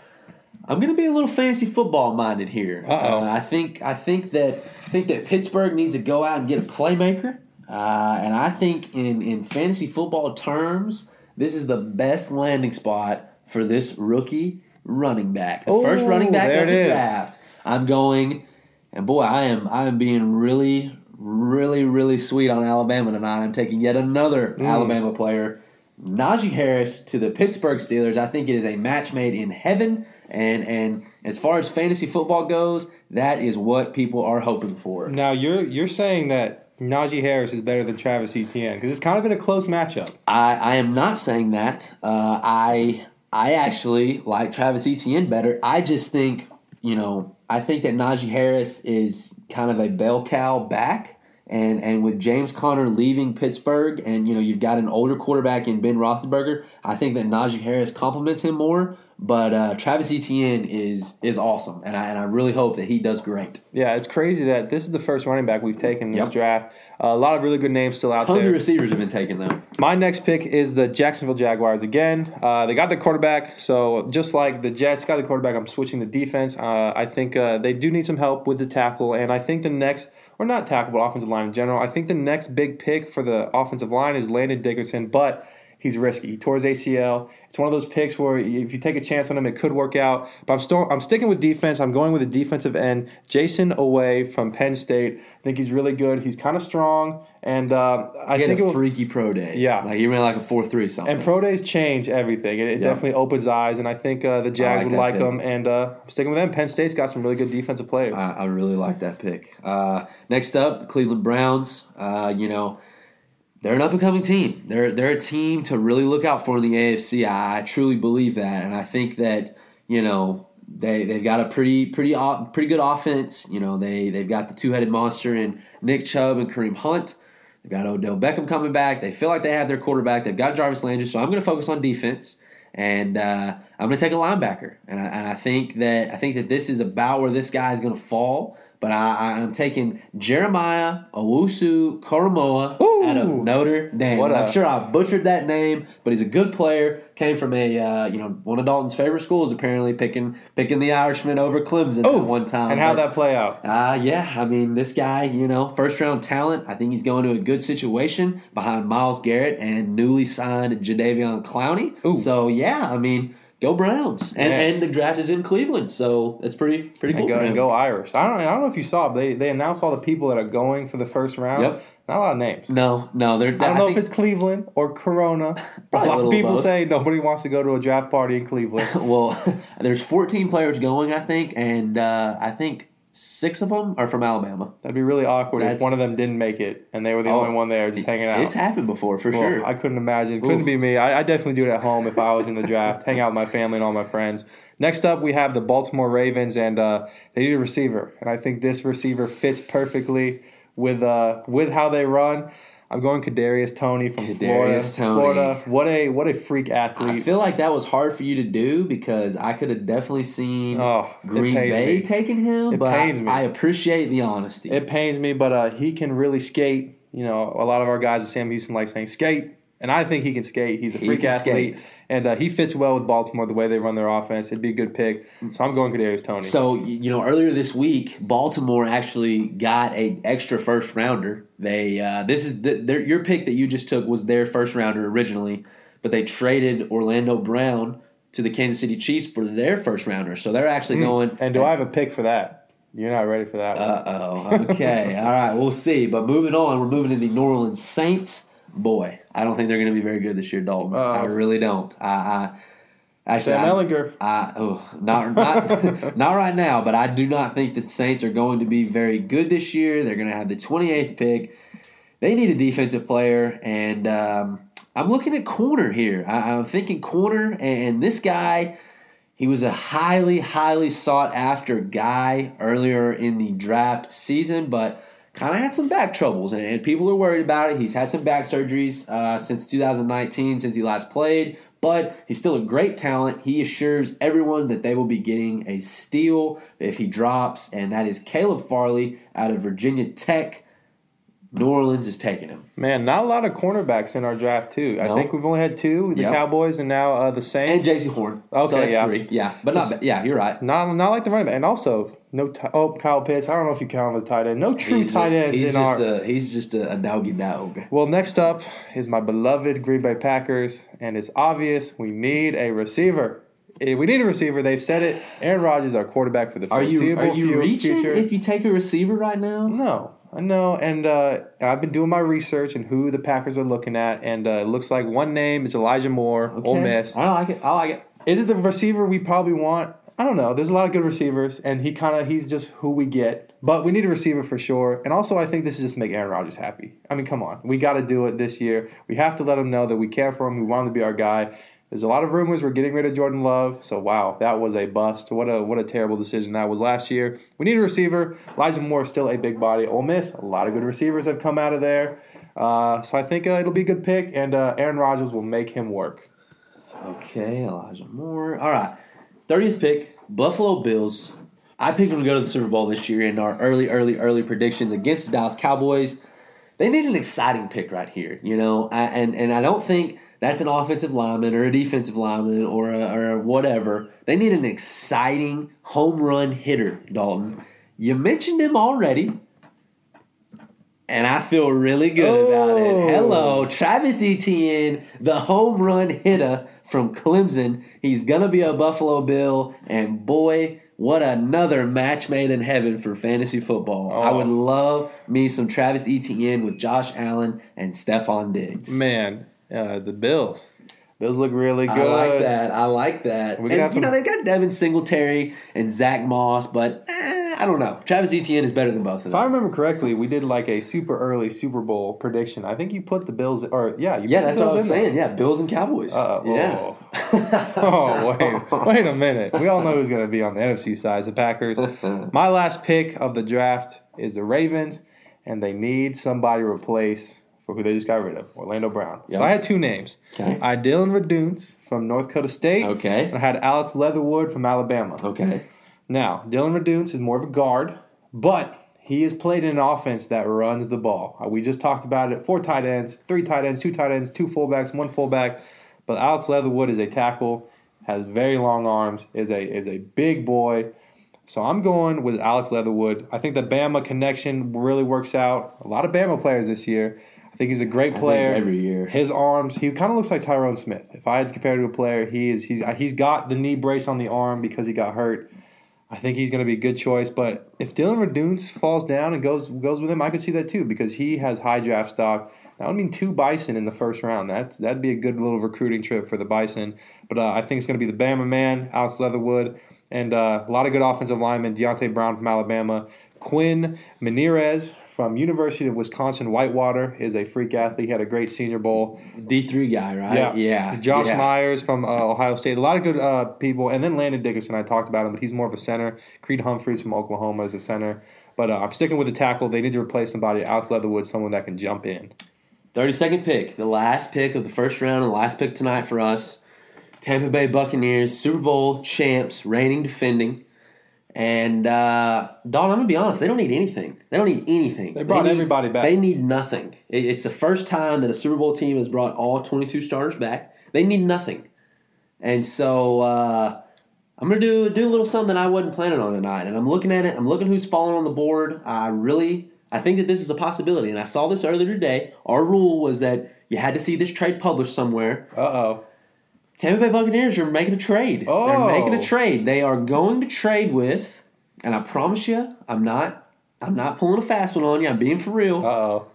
I'm going to be a little fantasy football minded here. Uh, I think I think that I think that Pittsburgh needs to go out and get a playmaker, uh, and I think in in fantasy football terms, this is the best landing spot for this rookie running back, the first running back of the is. draft. I'm going, and boy, I am I am being really really really sweet on Alabama tonight. I'm taking yet another Mm. Alabama player. Najee Harris to the Pittsburgh Steelers. I think it is a match made in heaven. And and as far as fantasy football goes, that is what people are hoping for. Now you're you're saying that Najee Harris is better than Travis Etienne because it's kind of been a close matchup. I, I am not saying that. Uh, I I actually like Travis Etienne better. I just think you know I think that Najee Harris is kind of a bell cow back, and and with James Conner leaving Pittsburgh, and you know you've got an older quarterback in Ben Roethlisberger, I think that Najee Harris complements him more. But uh, Travis Etienne is is awesome, and I and I really hope that he does great. Yeah, it's crazy that this is the first running back we've taken in this Yep. draft. Uh, a lot of really good names still out Tons there. of receivers have been taken though. My next pick is the Jacksonville Jaguars again. Uh, they got the quarterback, so just like the Jets got the quarterback, I'm switching the defense. Uh, I think uh, they do need some help with the tackle, and I think the next, or not tackle, but offensive line in general, I think the next big pick for the offensive line is Landon Dickerson, but he's risky. He tore his ACL. It's one of those picks where if you take a chance on him, it could work out. But I'm still I'm sticking with defense. I'm going with a defensive end, Jayson Oweh from Penn State. I think he's really good. He's kind of strong, and uh, I think a will, freaky pro day. Yeah. like he ran like a four three something. and pro days change everything. It, it Yeah. definitely opens eyes, and I think uh, the Jags like would like pick. him. And uh, I'm sticking with them. Penn State's got some really good defensive players. I, I really like that pick. Uh, next up, Cleveland Browns. Uh, you know, they're an up and coming team. They're they're a team to really look out for in the AFC. I, I truly believe that, and I think that you know they they've got a pretty pretty pretty good offense. You know, they they've got the two headed monster in Nick Chubb and Kareem Hunt. They've got Odell Beckham coming back. They feel like they have their quarterback. They've got Jarvis Landry. So I'm going to focus on defense, and uh, I'm going to take a linebacker. And I, and I think that I think that this is about where this guy is going to fall. But I, I'm taking Jeremiah Owusu Koramoah out of. Notre Dame. And I'm sure I butchered that name, but he's a good player. Came from a uh, you know one of Dalton's favorite schools, apparently picking picking the Irishman over Clemson Oh, at one time. and how that play out? uh, yeah, I mean, this guy, you know, first round talent. I think he's going to a good situation behind Myles Garrett and newly signed Jadeveon Clowney. Ooh. So, yeah, I mean, go Browns. And, Yeah. and the draft is in Cleveland. So, that's pretty pretty cool And go, and go Irish. I don't. I don't know if you saw. But they they announced all the people that are going for the first round. Yep. Not a lot of names. No, no, they're. I don't know if it's Cleveland or Corona. (laughs) A lot of people both. say nobody wants to go to a draft party in (laughs) Cleveland. well, (laughs) there's 14 players going, I think, and uh, I think six of them are from Alabama. That'd be really awkward if one of them didn't make it and they were the Oh, only one there just hanging out. It's happened before, for Well, sure. I couldn't imagine. Couldn't be me. I, I definitely do it at home if I was in the draft. Hang out with my family and all my friends. Next up, we have the Baltimore Ravens, and uh, they need a receiver. And I think this receiver fits perfectly with uh, with how they run. I'm going Kadarius Toney from Florida. Kadarius Toney. Florida. What a what a freak athlete! I feel like that was hard for you to do because I could have definitely seen Oh, Green Bay me. taking him, It but pains me. I appreciate the honesty. It pains me, but uh, he can really skate. You know, a lot of our guys at Sam Houston like saying skate. And I think he can skate. He's a freak athlete, skate. and uh, he fits well with Baltimore the way they run their offense. It'd be a good pick. So I'm going Kadarius Toney. So you know, earlier this week, Baltimore actually got a extra first rounder. They uh, this is the, their, your pick that you just took was their first rounder originally, but they traded Orlando Brown to the Kansas City Chiefs for their first rounder. So they're actually going. Hmm. and do I have a pick for that? You're not ready for that. Uh oh. Okay. All right. We'll see. But moving on, we're moving to the New Orleans Saints. Boy, I don't think they're going to be very good this year, Dalton. Uh-oh. I really don't. I, I actually, Sam I, Ehlinger. I oh not not (laughs) not right now, but I do not think the Saints are going to be very good this year. They're going to have the 28th pick. They need a defensive player, and um, I'm looking at corner here. I, I'm thinking corner, and this guy. He was a highly, highly sought after guy earlier in the draft season, but kind of had some back troubles, and, and people are worried about it. He's had some back surgeries uh, since 2019, since he last played, but he's still a great talent. He assures everyone that they will be getting a steal if he drops, and that is Caleb Farley out of Virginia Tech. New Orleans is taking him. Man, not a lot of cornerbacks in our draft too. I think we've only had two: the Yep. Cowboys and now uh, the Saints And. Jaycee Horn. Okay, so that's yeah. three. Yeah, but not bad. Yeah, you're right. not not like the running back, and also no. T- oh, Kyle Pitts. I don't know if you count him as a tight end. No true He's tight ends he's in just our. a, he's just a, a doggy dog. well, next up is my beloved Green Bay Packers, and it's obvious we need a receiver. We need a receiver. They've said it. Aaron Rodgers, our quarterback for the Are you foreseeable are you reaching future. if you take a receiver right now? No, I know, and uh, I've been doing my research and who the Packers are looking at, and uh, it looks like one name is Elijah Moore, Ole Miss. I like it. I like it. Is it the receiver we probably want? I don't know. There's a lot of good receivers, and he kind of he's just who we get. But we need a receiver for sure. And also, I think this is just to make Aaron Rodgers happy. I mean, come on, we got to do it this year. We have to let him know that we care for him. We want him to be our guy. There's a lot of rumors we're getting rid of Jordan Love. So wow, that was a bust. What a what a terrible decision that was last year. We need a receiver. Elijah Moore is still a big body. Ole Miss, a lot of good receivers have come out of there. Uh, so I think uh, it'll be a good pick, and uh, Aaron Rodgers will make him work. Okay, Elijah Moore. All right, thirtieth pick, Buffalo Bills. I picked them to go to the Super Bowl this year in our early, early, early predictions against the Dallas Cowboys. They need an exciting pick right here, you know, I, and and I don't think that's an offensive lineman or a defensive lineman or a, or whatever. They need an exciting home run hitter, Dalton. You mentioned him already. And I feel really good about it. Oh. Hello, Travis Etienne, the home run hitter from Clemson. He's going to be a Buffalo Bill. And boy, what another match made in heaven for fantasy football. I Oh. would love me some Travis Etienne with Josh Allen and Stefon Diggs. Man, uh, the Bills. Bills look really good. I like that. I like that. And, you know, they've got Devin Singletary and Zach Moss, but eh, I don't know. Travis Etienne is better than both of If I remember correctly, we did like a super early Super Bowl prediction. I think you put the Bills, or yeah, you Yeah, that's what I was in there. saying. Yeah, Bills and Cowboys. Uh, yeah. (laughs) oh wait, wait a minute. We all know who's going to be on the NFC side, the Packers. (laughs) My last pick of the draft is the Ravens, and they need somebody to replace for who they just got rid of, Orlando Brown. Yep. So I had two names. Okay. I had Dillon Radunz from North Dakota State. Okay. And I had Alex Leatherwood from Alabama. Okay. Now, Dillon Radunz is more of a guard, but he has played in an offense that runs the ball. Uh, We just talked about it. Four tight ends, three tight ends, two tight ends, two fullbacks, one fullback. But Alex Leatherwood is a tackle, has very long arms, is a is a big boy. So I'm going with Alex Leatherwood. I think the Bama connection really works out. A lot of Bama players this year. I think he's a great player. every year. His arms, he kind of looks like Tyron Smith. If I had to compare to a player, he is he's he's got the knee brace on the arm because he got hurt. I think he's going to be a good choice. But if Dillon Radunz falls down and goes goes with him, I could see that too because he has high draft stock. That would mean two Bison in the first round. That's that'd be a good little recruiting trip for the Bison. But uh, I think it's going to be the Bama man, Alex Leatherwood, and uh, a lot of good offensive linemen. Deontay Brown from Alabama, Quinn Meinerz from University of Wisconsin Whitewater is a freak athlete. He had a great Senior Bowl. D three guy, right? Yeah. yeah. Josh yeah. Myers from uh, Ohio State. A lot of good uh, people. And then Landon Dickerson, I talked about him, but he's more of a center. Creed Humphreys from Oklahoma is a center. But uh, I'm sticking with the tackle. They need to replace somebody. Alex Leatherwood, someone that can jump in. Thirty second pick, the last pick of the first round, and the last pick tonight for us. Tampa Bay Buccaneers, Super Bowl champs, reigning, defending. And uh, Don, I'm gonna be honest. They don't need anything. They don't need anything. They brought need- everybody back. They need nothing. It's the first time that a Super Bowl team has brought all 22 starters back. They need nothing. And so uh, I'm gonna do do a little something that I wasn't planning on tonight. And I'm looking at it. I'm looking who's falling on the board. I really I think that this is a possibility. And I saw this earlier today. Our rule was that you had to see this trade published somewhere. Uh oh. Tampa Bay Buccaneers are making a trade. Oh. They're Oh. making a trade. They are going to trade with, and I promise you, I'm not I'm not pulling a fast one on you. I'm being for real. Uh oh.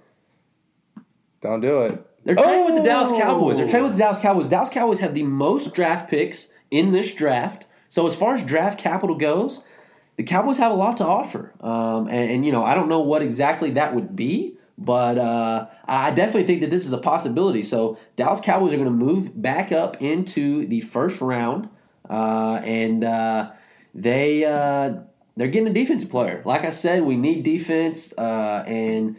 Don't do it. They're trading with the Dallas Oh. Cowboys. They're trading with the Dallas Cowboys. Dallas Cowboys have the most draft picks in this draft. So as far as draft capital goes, the Cowboys have a lot to offer. Um, and, and, you know, I don't know what exactly that would be, but uh, I definitely think that this is a possibility. So Dallas Cowboys are going to move back up into the first round, uh, and uh, they uh, they're getting a defensive player. Like I said, we need defense, uh, and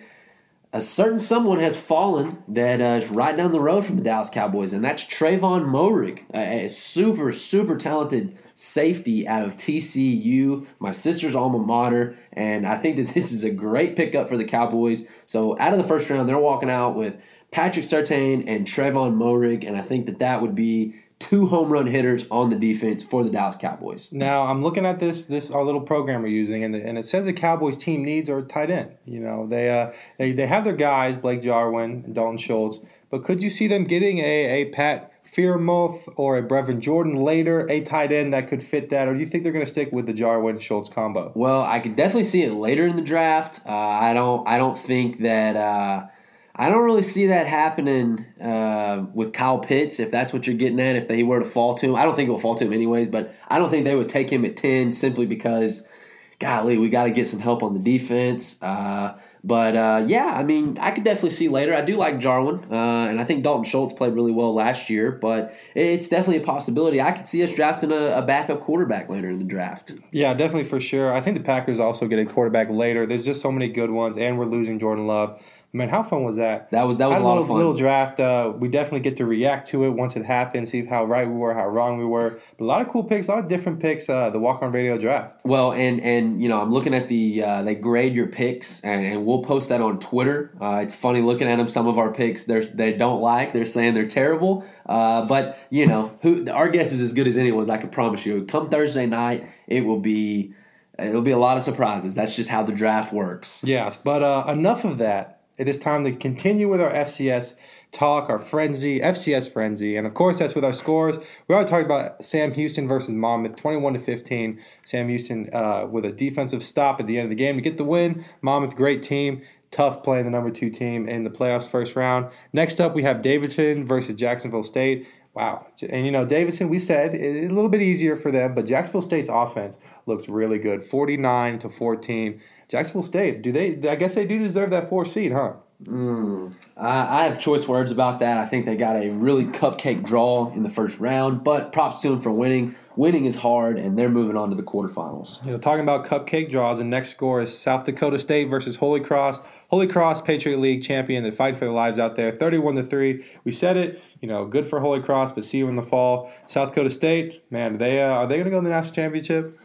a certain someone has fallen that uh, is right down the road from the Dallas Cowboys, and that's Trevon Moehrig, a, a super, super talented safety out of TCU, my sister's alma mater, and I think that (laughs) this is a great pickup for the Cowboys. So out of the first round, they're walking out with Patrick Surtain and Trevon Moehrig, and I think that that would be two home run hitters on the defense for the Dallas Cowboys. Now I'm looking at this this our little program we're using, and, the, and it says the Cowboys team needs are tight end. You know they uh they, they have their guys Blake Jarwin and Dalton Schultz, but could you see them getting a a Pat Freiermuth or a Brevin Jordan later, a tight end that could fit that, or do you think they're going to stick with the Jarwin Schultz combo? Well, I could definitely see it later in the draft. Uh, I don't. I don't think that. Uh, I don't really see that happening uh, with Kyle Pitts. If that's what you're getting at, if they were to fall to him, I don't think it will fall to him anyways. But I don't think they would take him at ten simply because, golly, we got to get some help on the defense. Uh, but uh, yeah, I mean, I could definitely see later. I do like Jarwin, uh, and I think Dalton Schultz played really well last year. But it's definitely a possibility. I could see us drafting a, a backup quarterback later in the draft. Yeah, definitely for sure. I think the Packers also get a quarterback later. There's just so many good ones, and we're losing Jordan Love. Man, how fun was that? That was that was a lot little, of fun. little draft. Uh, we definitely get to react to it once it happens, see how right we were, how wrong we were. But a lot of cool picks, a lot of different picks. Uh, the Walk On Radio draft. Well, and and you know, I'm looking at the uh, they grade your picks, and, and we'll post that on Twitter. Uh, it's funny looking at them. Some of our picks they they don't like. They're saying they're terrible. Uh, but you know, who our guess is as good as anyone's. I can promise you. Come Thursday night, it will be it'll be a lot of surprises. That's just how the draft works. Yes, but uh, enough of that. It is time to continue with our FCS talk, our frenzy, FCS frenzy, and of course that's with our scores. We already talked about Sam Houston versus Monmouth, twenty-one to fifteen. Sam Houston uh, with a defensive stop at the end of the game to get the win. Monmouth, great team. Tough playing the number two team in the playoffs first round. Next up, we have Davidson versus Jacksonville State. Wow. And you know, Davidson, we said a little bit easier for them, but Jacksonville State's offense looks really good 49 to 14. Jacksonville State, do they, I guess they do deserve that four seed, huh? I, I have choice words about that. I think they got a really cupcake draw in the first round, but props to them for winning. Winning is hard, and they're moving on to the quarterfinals. You know, talking about cupcake draws, the next score is South Dakota State versus Holy Cross. Holy Cross, Patriot League champion, they fight for their lives out there, 31 to 3. We said it, you know, good for Holy Cross, but see you in the fall. South Dakota State, man, they uh, are they going to go to the national championship?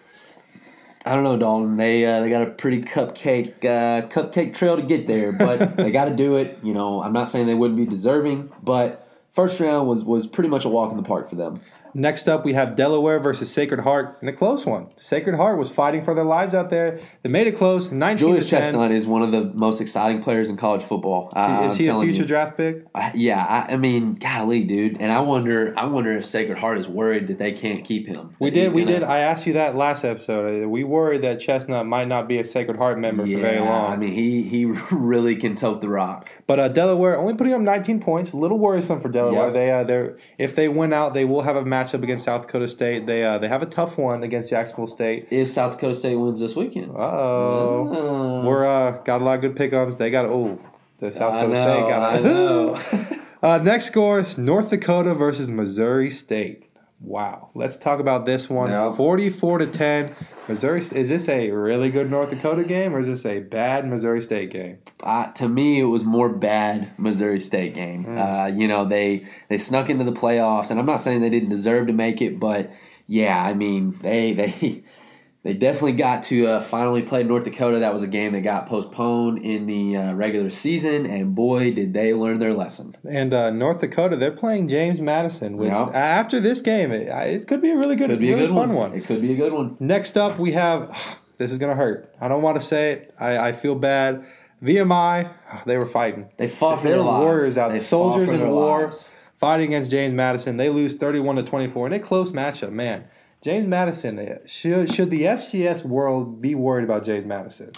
I don't know, Dalton. They uh, they got a pretty cupcake uh, cupcake trail to get there, but (laughs) they got to do it. You know, I'm not saying they wouldn't be deserving, but first round was was pretty much a walk in the park for them. Next up, we have Delaware versus Sacred Heart in a close one. Sacred Heart was fighting for their lives out there. They made it close, 19 Julius to 10. Chestnut is one of the most exciting players in college football. I- Is I'm he a future you. draft pick? Uh, Yeah, I, I mean, golly, dude, and I wonder, I wonder if Sacred Heart is worried that they can't keep him. We did. We gonna- did. I asked you that last episode. Uh, We worried that Chestnut might not be a Sacred Heart member yeah, for very long. I mean, he he (laughs) really can tote the rock. But uh, Delaware only putting up 19 points. A little worrisome for Delaware. Yep. They uh, they if they win out, they will have a matchup against South Dakota State. They uh, they have a tough one against Jacksonville State. If South Dakota State wins this weekend, oh. We're uh, got a lot of good pickups. They got oh the South I Dakota know, State got I know. (laughs) Uh, next score North Dakota versus Missouri State. Wow. Let's talk about this one. Yep. 44 to 10. Missouri is this a really good North Dakota game or is this a bad Missouri State game? uh, to me, it was more bad Missouri State game. Hmm. Uh, you know, they they snuck into the playoffs, and I'm not saying they didn't deserve to make it, but yeah, I mean, they they (laughs) they definitely got to uh, finally play North Dakota. That was a game that got postponed in the uh, regular season, and boy, did they learn their lesson. And uh, North Dakota, they're playing James Madison, which Yeah. after this game, it, it could be a really good, Could be really a good fun one. one. It could be a good one. Next up, we have (sighs) this is gonna hurt. I don't want to say it. I, I feel bad. VMI, (sighs) they were fighting. They fought for their lives. warriors out They there, soldiers in their war, lives. fighting against James Madison. They lose thirty-one to twenty-four in a close matchup. Man, James Madison. Should should the FCS world be worried about James Madison?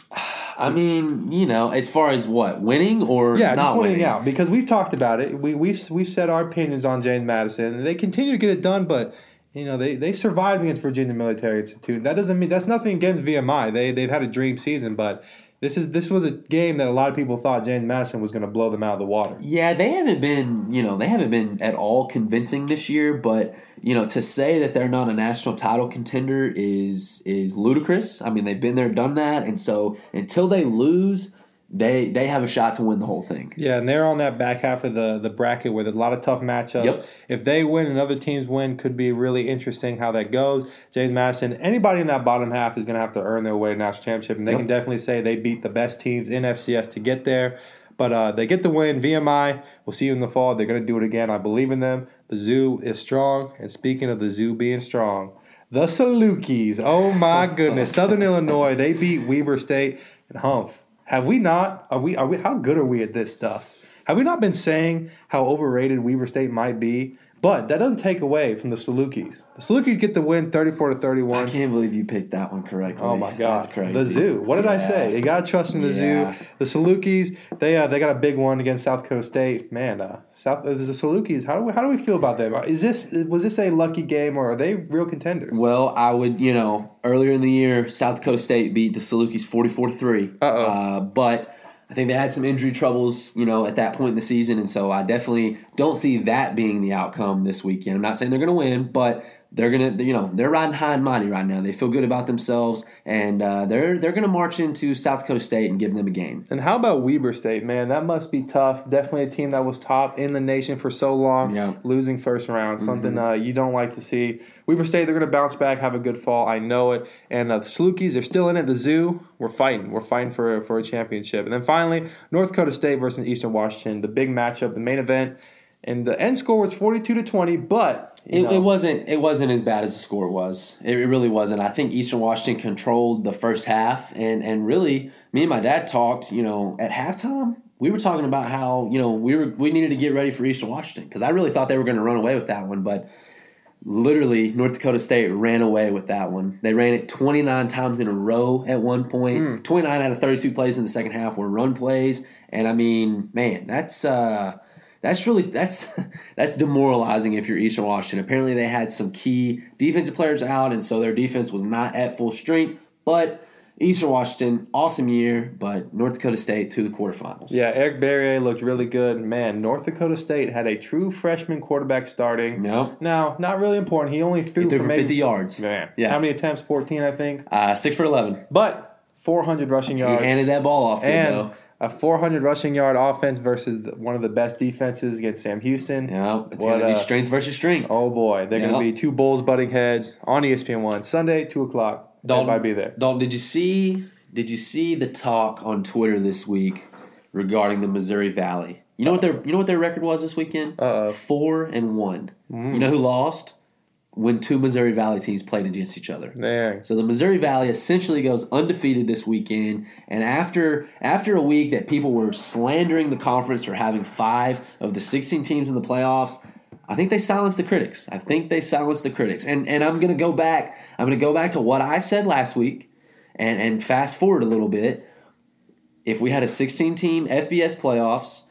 I mean, you know, as far as what winning or Yeah, not just pointing winning. out because we've talked about it. We, we've we've said our opinions on James Madison, and they continue to get it done. But you know, they they survived against Virginia Military Institute. That doesn't mean that's nothing against VMI. They they've had a dream season, but this is this was a game that a lot of people thought James Madison was going to blow them out of the water. Yeah, they haven't been, you know, they haven't been at all convincing this year. But you know, to say that they're not a national title contender is is ludicrous. I mean, they've been there, done that, and so until they lose, they they have a shot to win the whole thing. Yeah, and they're on that back half of the, the bracket where there's a lot of tough matchups. Yep. If they win and other teams win, could be really interesting how that goes. James Madison, anybody in that bottom half is going to have to earn their way to national championship, and they Yep. can definitely say they beat the best teams in FCS to get there. But uh, they get the win. VMI, we'll see you in the fall. They're going to do it again. I believe in them. The zoo is strong. And speaking of the zoo being strong, the Salukis. Oh my (laughs) goodness, Southern Illinois. They beat Weber State and Humph. Have we not? Are we? Are we? How good are we at this stuff? Have we not been saying how overrated Weber State might be? But that doesn't take away from the Salukis. The Salukis get the win, thirty-four to 31. I can't believe you picked that one correctly. Oh my god, that's crazy. the zoo. What did I say? You gotta trust in the Yeah. zoo. The Salukis, they uh, they got a big one against South Dakota State. Man, uh, South uh, the Salukis. How do we how do we feel about them? Is this was this a lucky game or are they real contenders? Well, I would, you know, earlier in the year, South Dakota State beat the Salukis 44 to 3. Uh-oh. Uh, but I think they had some injury troubles, you know, at that point in the season. And so I definitely don't see that being the outcome this weekend. I'm not saying they're going to win, but they're going to, you know, they're riding high and mighty right now. They feel good about themselves. And uh, they're, they're going to march into South Dakota State and give them a game. And how about Weber State, man? That must be tough. Definitely a team that was top in the nation for so long, Yeah. losing first round, something uh, you don't like to see. Weber State, they're going to bounce back, have a good fall. I know it. And uh, the Salukis, they're still in it. The Zoo, we're fighting. We're fighting for for a championship. And then finally, North Dakota State versus Eastern Washington, the big matchup, the main event. And the end score was forty-two to twenty, but It, it wasn't. It wasn't as bad as the score was. It, it really wasn't. I think Eastern Washington controlled the first half, and and really, me and my dad talked. You know, at halftime, we were talking about how you know we were we needed to get ready for Eastern Washington because I really thought they were going to run away with that one, but literally North Dakota State ran away with that one. They ran it 29 times in a row at one point. 29 out of 32 plays in the second half were run plays, and I mean, man, that's uh that's really that's (laughs) that's demoralizing if you're Eastern Washington. Apparently they had some key defensive players out and so their defense was not at full strength, but Eastern Washington, awesome year, but North Dakota State to the quarterfinals. yeah, Eric Barriere looked really good. Man, North Dakota State had a true freshman quarterback starting. Nope. Now, not really important. He only threw, He threw for for maybe 50 yards. Man, Yeah. How many attempts? 14, I think. Uh, six for 11. But 400 rushing yards. He handed that ball off and though. A 400 rushing yard offense versus one of the best defenses against Sam Houston. Yeah, it's going to be strength versus strength. Oh boy, they're going to be two bulls butting heads on ESPN one Sunday, two o'clock. Dalton, Everybody be there. Dalton, did you see? Did you see the talk on Twitter this week regarding the Missouri Valley? You know what their you know what their record was this weekend? Uh-oh. Four and one. Mm. You know who lost? When two Missouri Valley teams played against each other. Dang. So the Missouri Valley essentially goes undefeated this weekend, and after after a week that people were slandering the conference for having five of the 16 teams in the playoffs, I think they silenced the critics. I think they silenced the critics, and and I'm gonna go back. I'm gonna go back to what I said last week, and and fast forward a little bit. If we had a 16 team FBS playoffs.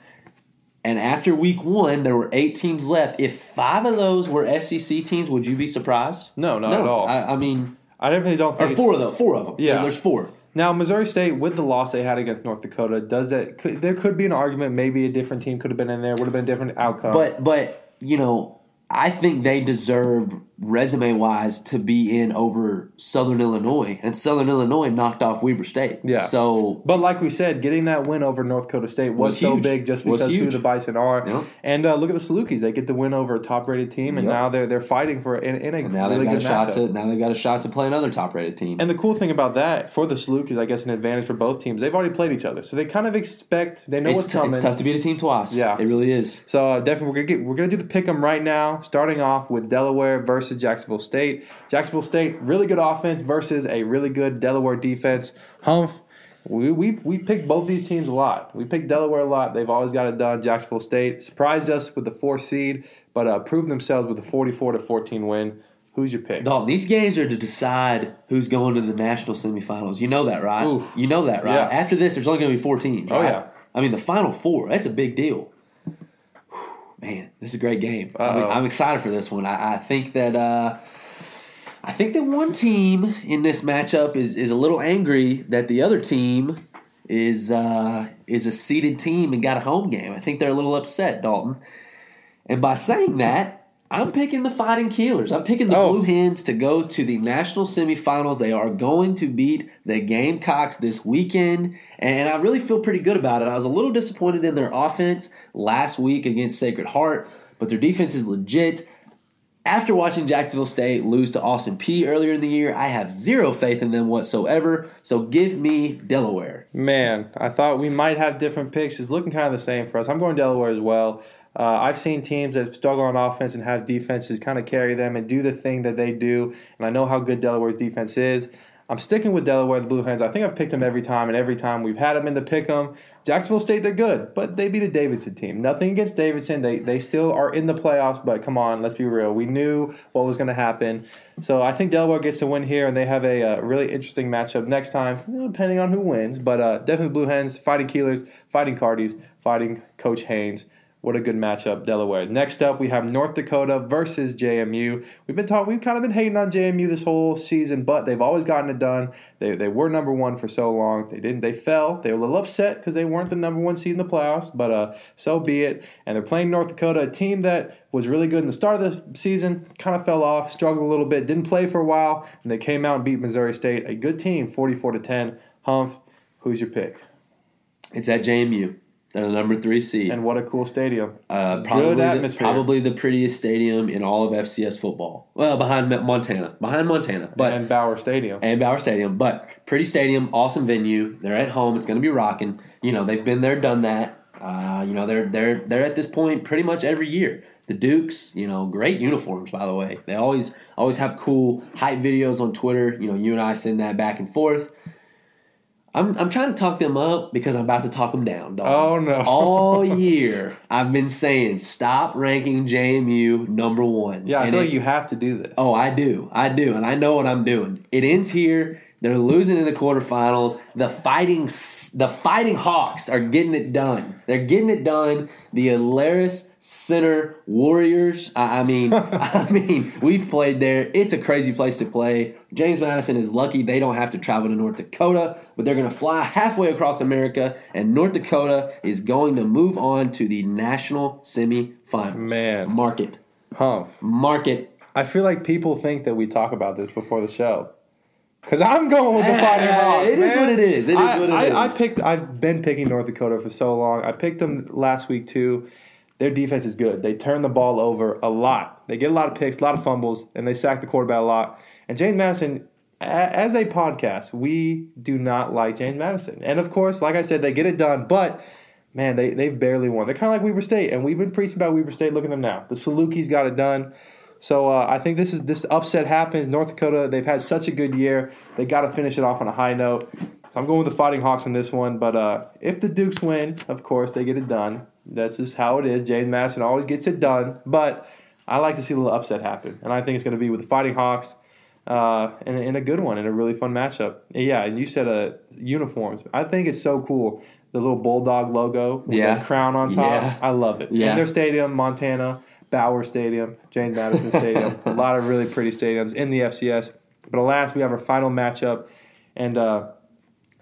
And after week one, there were eight teams left. If five of those were SEC teams, would you be surprised? No, not at all. I, I mean, I definitely don't or think. it's- four of them. Four of them. Yeah. there's four. Now Missouri State, with the loss they had against North Dakota, does that? Could, there could be an argument. Maybe a different team could have been in there. Would have been a different outcome. But but you know, I think they deserved resume wise to be in over Southern Illinois, and Southern Illinois knocked off Weber State. Yeah. So But like we said, getting that win over North Dakota State was, Was so huge. big just because who the Bison are. And uh, look at the Salukis; they get the win over a top-rated team, and Yep. now they're they're fighting for in, in a and now really they've got a good shot matchup. to now they've got a shot to play another top rated team. And the cool thing about that for the Salukis, I guess, an advantage for both teams. They've already played each other, so they kind of expect they know it's, what's t- coming. it's tough to beat a team twice. Yeah. it really is. So uh, definitely, we're gonna get we're gonna do the pick 'em right now. Starting off with Delaware versus Jacksonville State. Jacksonville State, really good offense versus a really good Delaware defense. Humph. We we we picked both these teams a lot. We picked Delaware a lot. They've always got it done. Jacksonville State surprised us with the four seed, but uh, proved themselves with a forty-four to fourteen win. Who's your pick? Dalton, these games are to decide who's going to the national semifinals. You know that, right? Oof. You know that, right? Yeah. After this, there's only going to be four teams. Oh, yeah. I mean, the final four. That's a big deal. Man, this is a great game. I'm, I'm excited for this one. I, I think that uh, I think that one team in this matchup is is a little angry that the other team is uh, is a seeded team and got a home game. I think they're a little upset, Dalton. And by saying that, I'm picking the Fighting Keelers. I'm picking the Oh. Blue Hens to go to the national semifinals. They are going to beat the Gamecocks this weekend, and I really feel pretty good about it. I was a little disappointed in their offense last week against Sacred Heart, but their defense is legit. After watching Jacksonville State lose to Austin Peay earlier in the year, I have zero faith in them whatsoever. So give me Delaware. Man, I thought we might have different picks. It's looking kind of the same for us. I'm going Delaware as well. Uh, I've seen teams that struggle on offense and have defenses kind of carry them and do the thing that they do. And I know how good Delaware's defense is. I'm sticking with Delaware, the Blue Hens. I think I've picked them every time, and every time we've had them in the pick 'em. Jacksonville State, they're good, but they beat a Davidson team. Nothing against Davidson. They they still are in the playoffs, but come on, let's be real. We knew what was going to happen. So I think Delaware gets to win here, and they have a uh, really interesting matchup next time, depending on who wins. But uh, definitely Blue Hens, fighting Keelers, fighting Cardis, fighting Coach Haynes. What a good matchup, Delaware. Next up, we have North Dakota versus JMU. We've been talking, we've kind of been hating on JMU this whole season, but they've always gotten it done. They, they were number one for so long. They didn't. They fell. They were a little upset because they weren't the number one seed in the playoffs, but uh, so be it. And they're playing North Dakota, a team that was really good in the start of the season, kind of fell off, struggled a little bit, didn't play for a while, and they came out and beat Missouri State, a good team, 44 to 10. Humph, who's your pick? It's at JMU. They're the number three seed. And what a cool stadium. Uh, probably, the, atmosphere. probably the prettiest stadium in all of FCS football. Well, behind Montana, behind Montana, but and Bowers Stadium. and Bowers Stadium. But pretty stadium, awesome venue. They're at home. It's going to be rocking. You know, they've been there, done that. Uh, you know, they're they're they're at this point pretty much every year. The Dukes, you know, great uniforms by the way. They always always have cool hype videos on Twitter. You know, you and I send that back and forth. I'm, I'm trying to talk them up because I'm about to talk them down. Dog. Oh, no. (laughs) All year I've been saying stop ranking JMU number one. Yeah, I And feel it- like you have to do this. Oh, I do. I do. And I know what I'm doing. It ends here. They're losing in the quarterfinals. The fighting the fighting Hawks are getting it done. They're getting it done. The Alerus Center Warriors. I, I mean, (laughs) (laughs) I mean, we've played there. It's a crazy place to play. James Madison is lucky they don't have to travel to North Dakota, but they're going to fly halfway across America, and North Dakota is going to move on to the national semifinals. Man. mark it, Humph. mark it. I feel like people think that we talk about this before the show. Cause I'm going with the Fighting Hawks. It is man. what it is. It is I, what it I, I is. picked. I've been picking North Dakota for so long. I picked them last week too. Their defense is good. They turn the ball over a lot. They get a lot of picks, a lot of fumbles, and they sack the quarterback a lot. And James Madison, a- as a podcast, we do not like James Madison. And of course, like I said, they get it done, but. Man, they, they've barely won. They're kind of like Weber State, and we've been preaching about Weber State. Look at them now. The Salukis got it done. So uh, I think this is this upset happens. North Dakota, they've had such a good year. They got to finish it off on a high note. So I'm going with the Fighting Hawks on this one. But uh, if the Dukes win, of course they get it done. That's just how it is. James Madison always gets it done. But I like to see a little upset happen, and I think it's going to be with the Fighting Hawks. Uh, in, a- a good one, in a really fun matchup. Yeah, and you said uh, uniforms. I think it's so cool. The little bulldog logo with Yeah. the crown on top. Yeah. I love it. Yeah. In their stadium, Montana, Bowers Stadium, James Madison Stadium. a lot of really pretty stadiums in the FCS. But alas, we have our final matchup, and uh,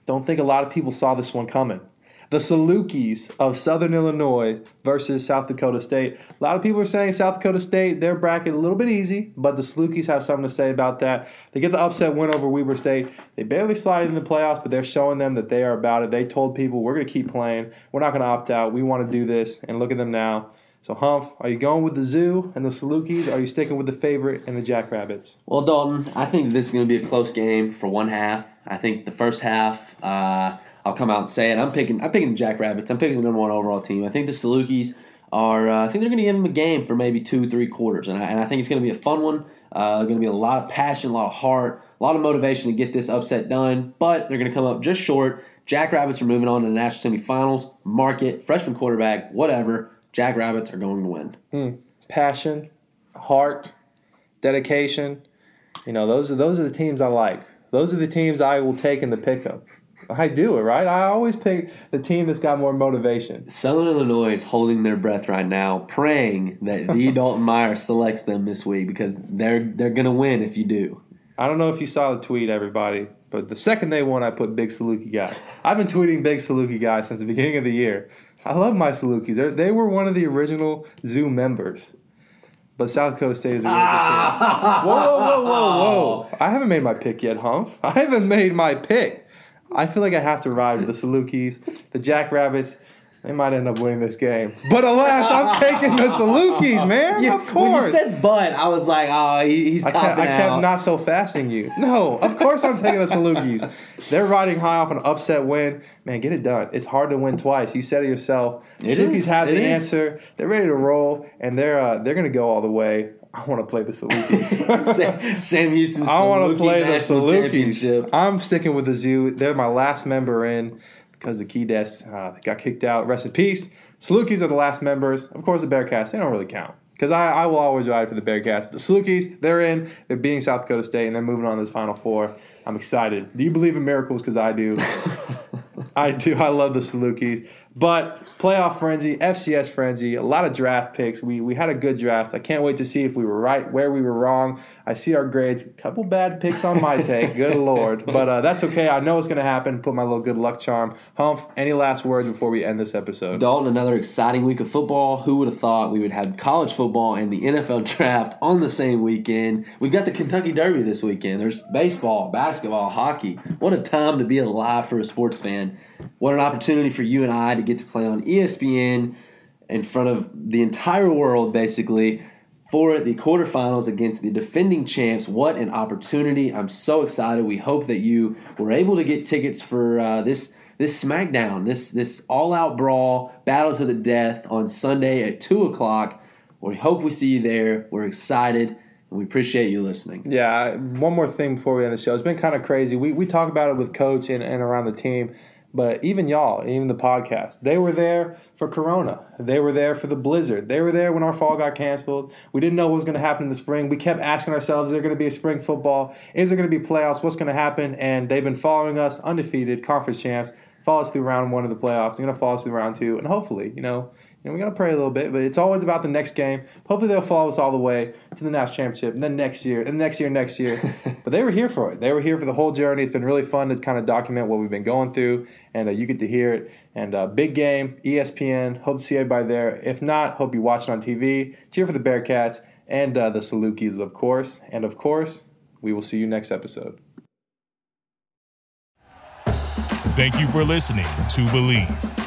don't think a lot of people saw this one coming. the Salukis of Southern Illinois versus South Dakota State. A lot of people are saying South Dakota State, their bracket a little bit easy, but the Salukis have something to say about that. They get the upset win over Weber State. They barely slide in the playoffs, but they're showing them that they are about it. They told people, we're going to keep playing. We're not going to opt out. We want to do this. And look at them now. So, Humph, are you going with the Zoo and the Salukis? Or are you sticking with the favorite and the Jackrabbits? Well, Dalton, I think this is going to be a close game for one half. I think the first half, uh, I'll come out and say it. I'm picking. I'm picking the Jackrabbits. I'm picking the number one overall team. I think the Salukis are. Uh, I think they're going to give them a game for maybe two, three quarters, and I, and I think it's going to be a fun one. Uh, going to be a lot of passion, a lot of heart, a lot of motivation to get this upset done. But they're going to come up just short. Jackrabbits are moving on to the national semifinals. Market freshman quarterback, whatever. Jackrabbits are going to win. Mm. Passion, heart, dedication. You know, those are those are the teams I like. Those are the teams I will take in the pickup. I do it right. I always pick the team that's got more motivation. Southern Illinois is holding their breath right now, praying that the (laughs) Dalton Meyer selects them this week because they're they're gonna win if you do. I don't know if you saw the tweet, everybody, but the second they won, I put Big Saluki guy. I've been tweeting Big Saluki guy since the beginning of the year. I love my Salukis. They're, they were one of the original Zoo members. But South Dakota State is a really ah. Whoa, whoa, whoa, whoa! I haven't made my pick yet, Humph. (laughs) I haven't made my pick. I feel like I have to ride with the Salukis, the Jackrabbits. They might end up winning this game. But alas, I'm taking the Salukis, man. Yeah, of course. When you said but, I was like, oh, he, he's I kept, I kept not so fasting you. No, of course I'm taking the Salukis. They're riding high off an upset win. Man, get it done. It's hard to win twice. You said it yourself. It Salukis have it the is. answer. They're ready to roll, and they're uh, they're going to go all the way. I want to play the Salukis. (laughs) Sam Houston. I want to play the Salukis. I'm sticking with the Zoo. They're my last member in because the Keydets uh, got kicked out. Rest in peace. Salukis are the last members. Of course, the Bearkats, they don't really count. Because I, I will always ride for the Bearkats. But the Salukis, they're in. They're beating South Dakota State, and they're moving on to this Final Four. I'm excited. Do you believe in miracles? Because I do. (laughs) I do. I love the Salukis. But playoff frenzy, FCS frenzy, a lot of draft picks. We we had a good draft. I can't wait to see if we were right, where we were wrong. I see our grades. A couple bad picks on my take. Good (laughs) lord, but uh, that's okay. I know it's going to happen. Put my little good luck charm. Humph. Any last words before we end this episode? Dalton, another exciting week of football. Who would have thought we would have college football and the NFL draft on the same weekend? We've got the Kentucky Derby this weekend. There's baseball, basketball, hockey. What a time to be alive for a sports fan. What an opportunity for you and I to get to play on ESPN in front of the entire world, basically, for the quarterfinals against the defending champs. What an opportunity! I'm so excited. We hope that you were able to get tickets for uh, this this SmackDown, this this all out brawl, battle to the death on Sunday at two o'clock. We hope we see you there. We're excited. And we appreciate you listening. Yeah, one more thing before we end the show. It's been kind of crazy. We, we talk about it with coach and, and around the team. But even y'all, even the podcast, they were there for Corona. They were there for the blizzard. They were there when our fall got canceled. We didn't know what was going to happen in the spring. We kept asking ourselves, is there going to be a spring football? Is there going to be playoffs? What's going to happen? And they've been following us, undefeated, conference champs, follow us through round one of the playoffs. They're going to follow us through round two. And hopefully, you know, you know, we got to pray a little bit, but it's always about the next game. Hopefully, they'll follow us all the way to the national championship, and then next year, and next year, next year. (laughs) but they were here for it. They were here for the whole journey. It's been really fun to kind of document what we've been going through, and uh, you get to hear it. And uh, big game, ESPN. Hope to see everybody there. If not, hope you watch it on TV. Cheer for the Bearkats and uh, the Salukis, of course. And of course, we will see you next episode. Thank you for listening to Bleav.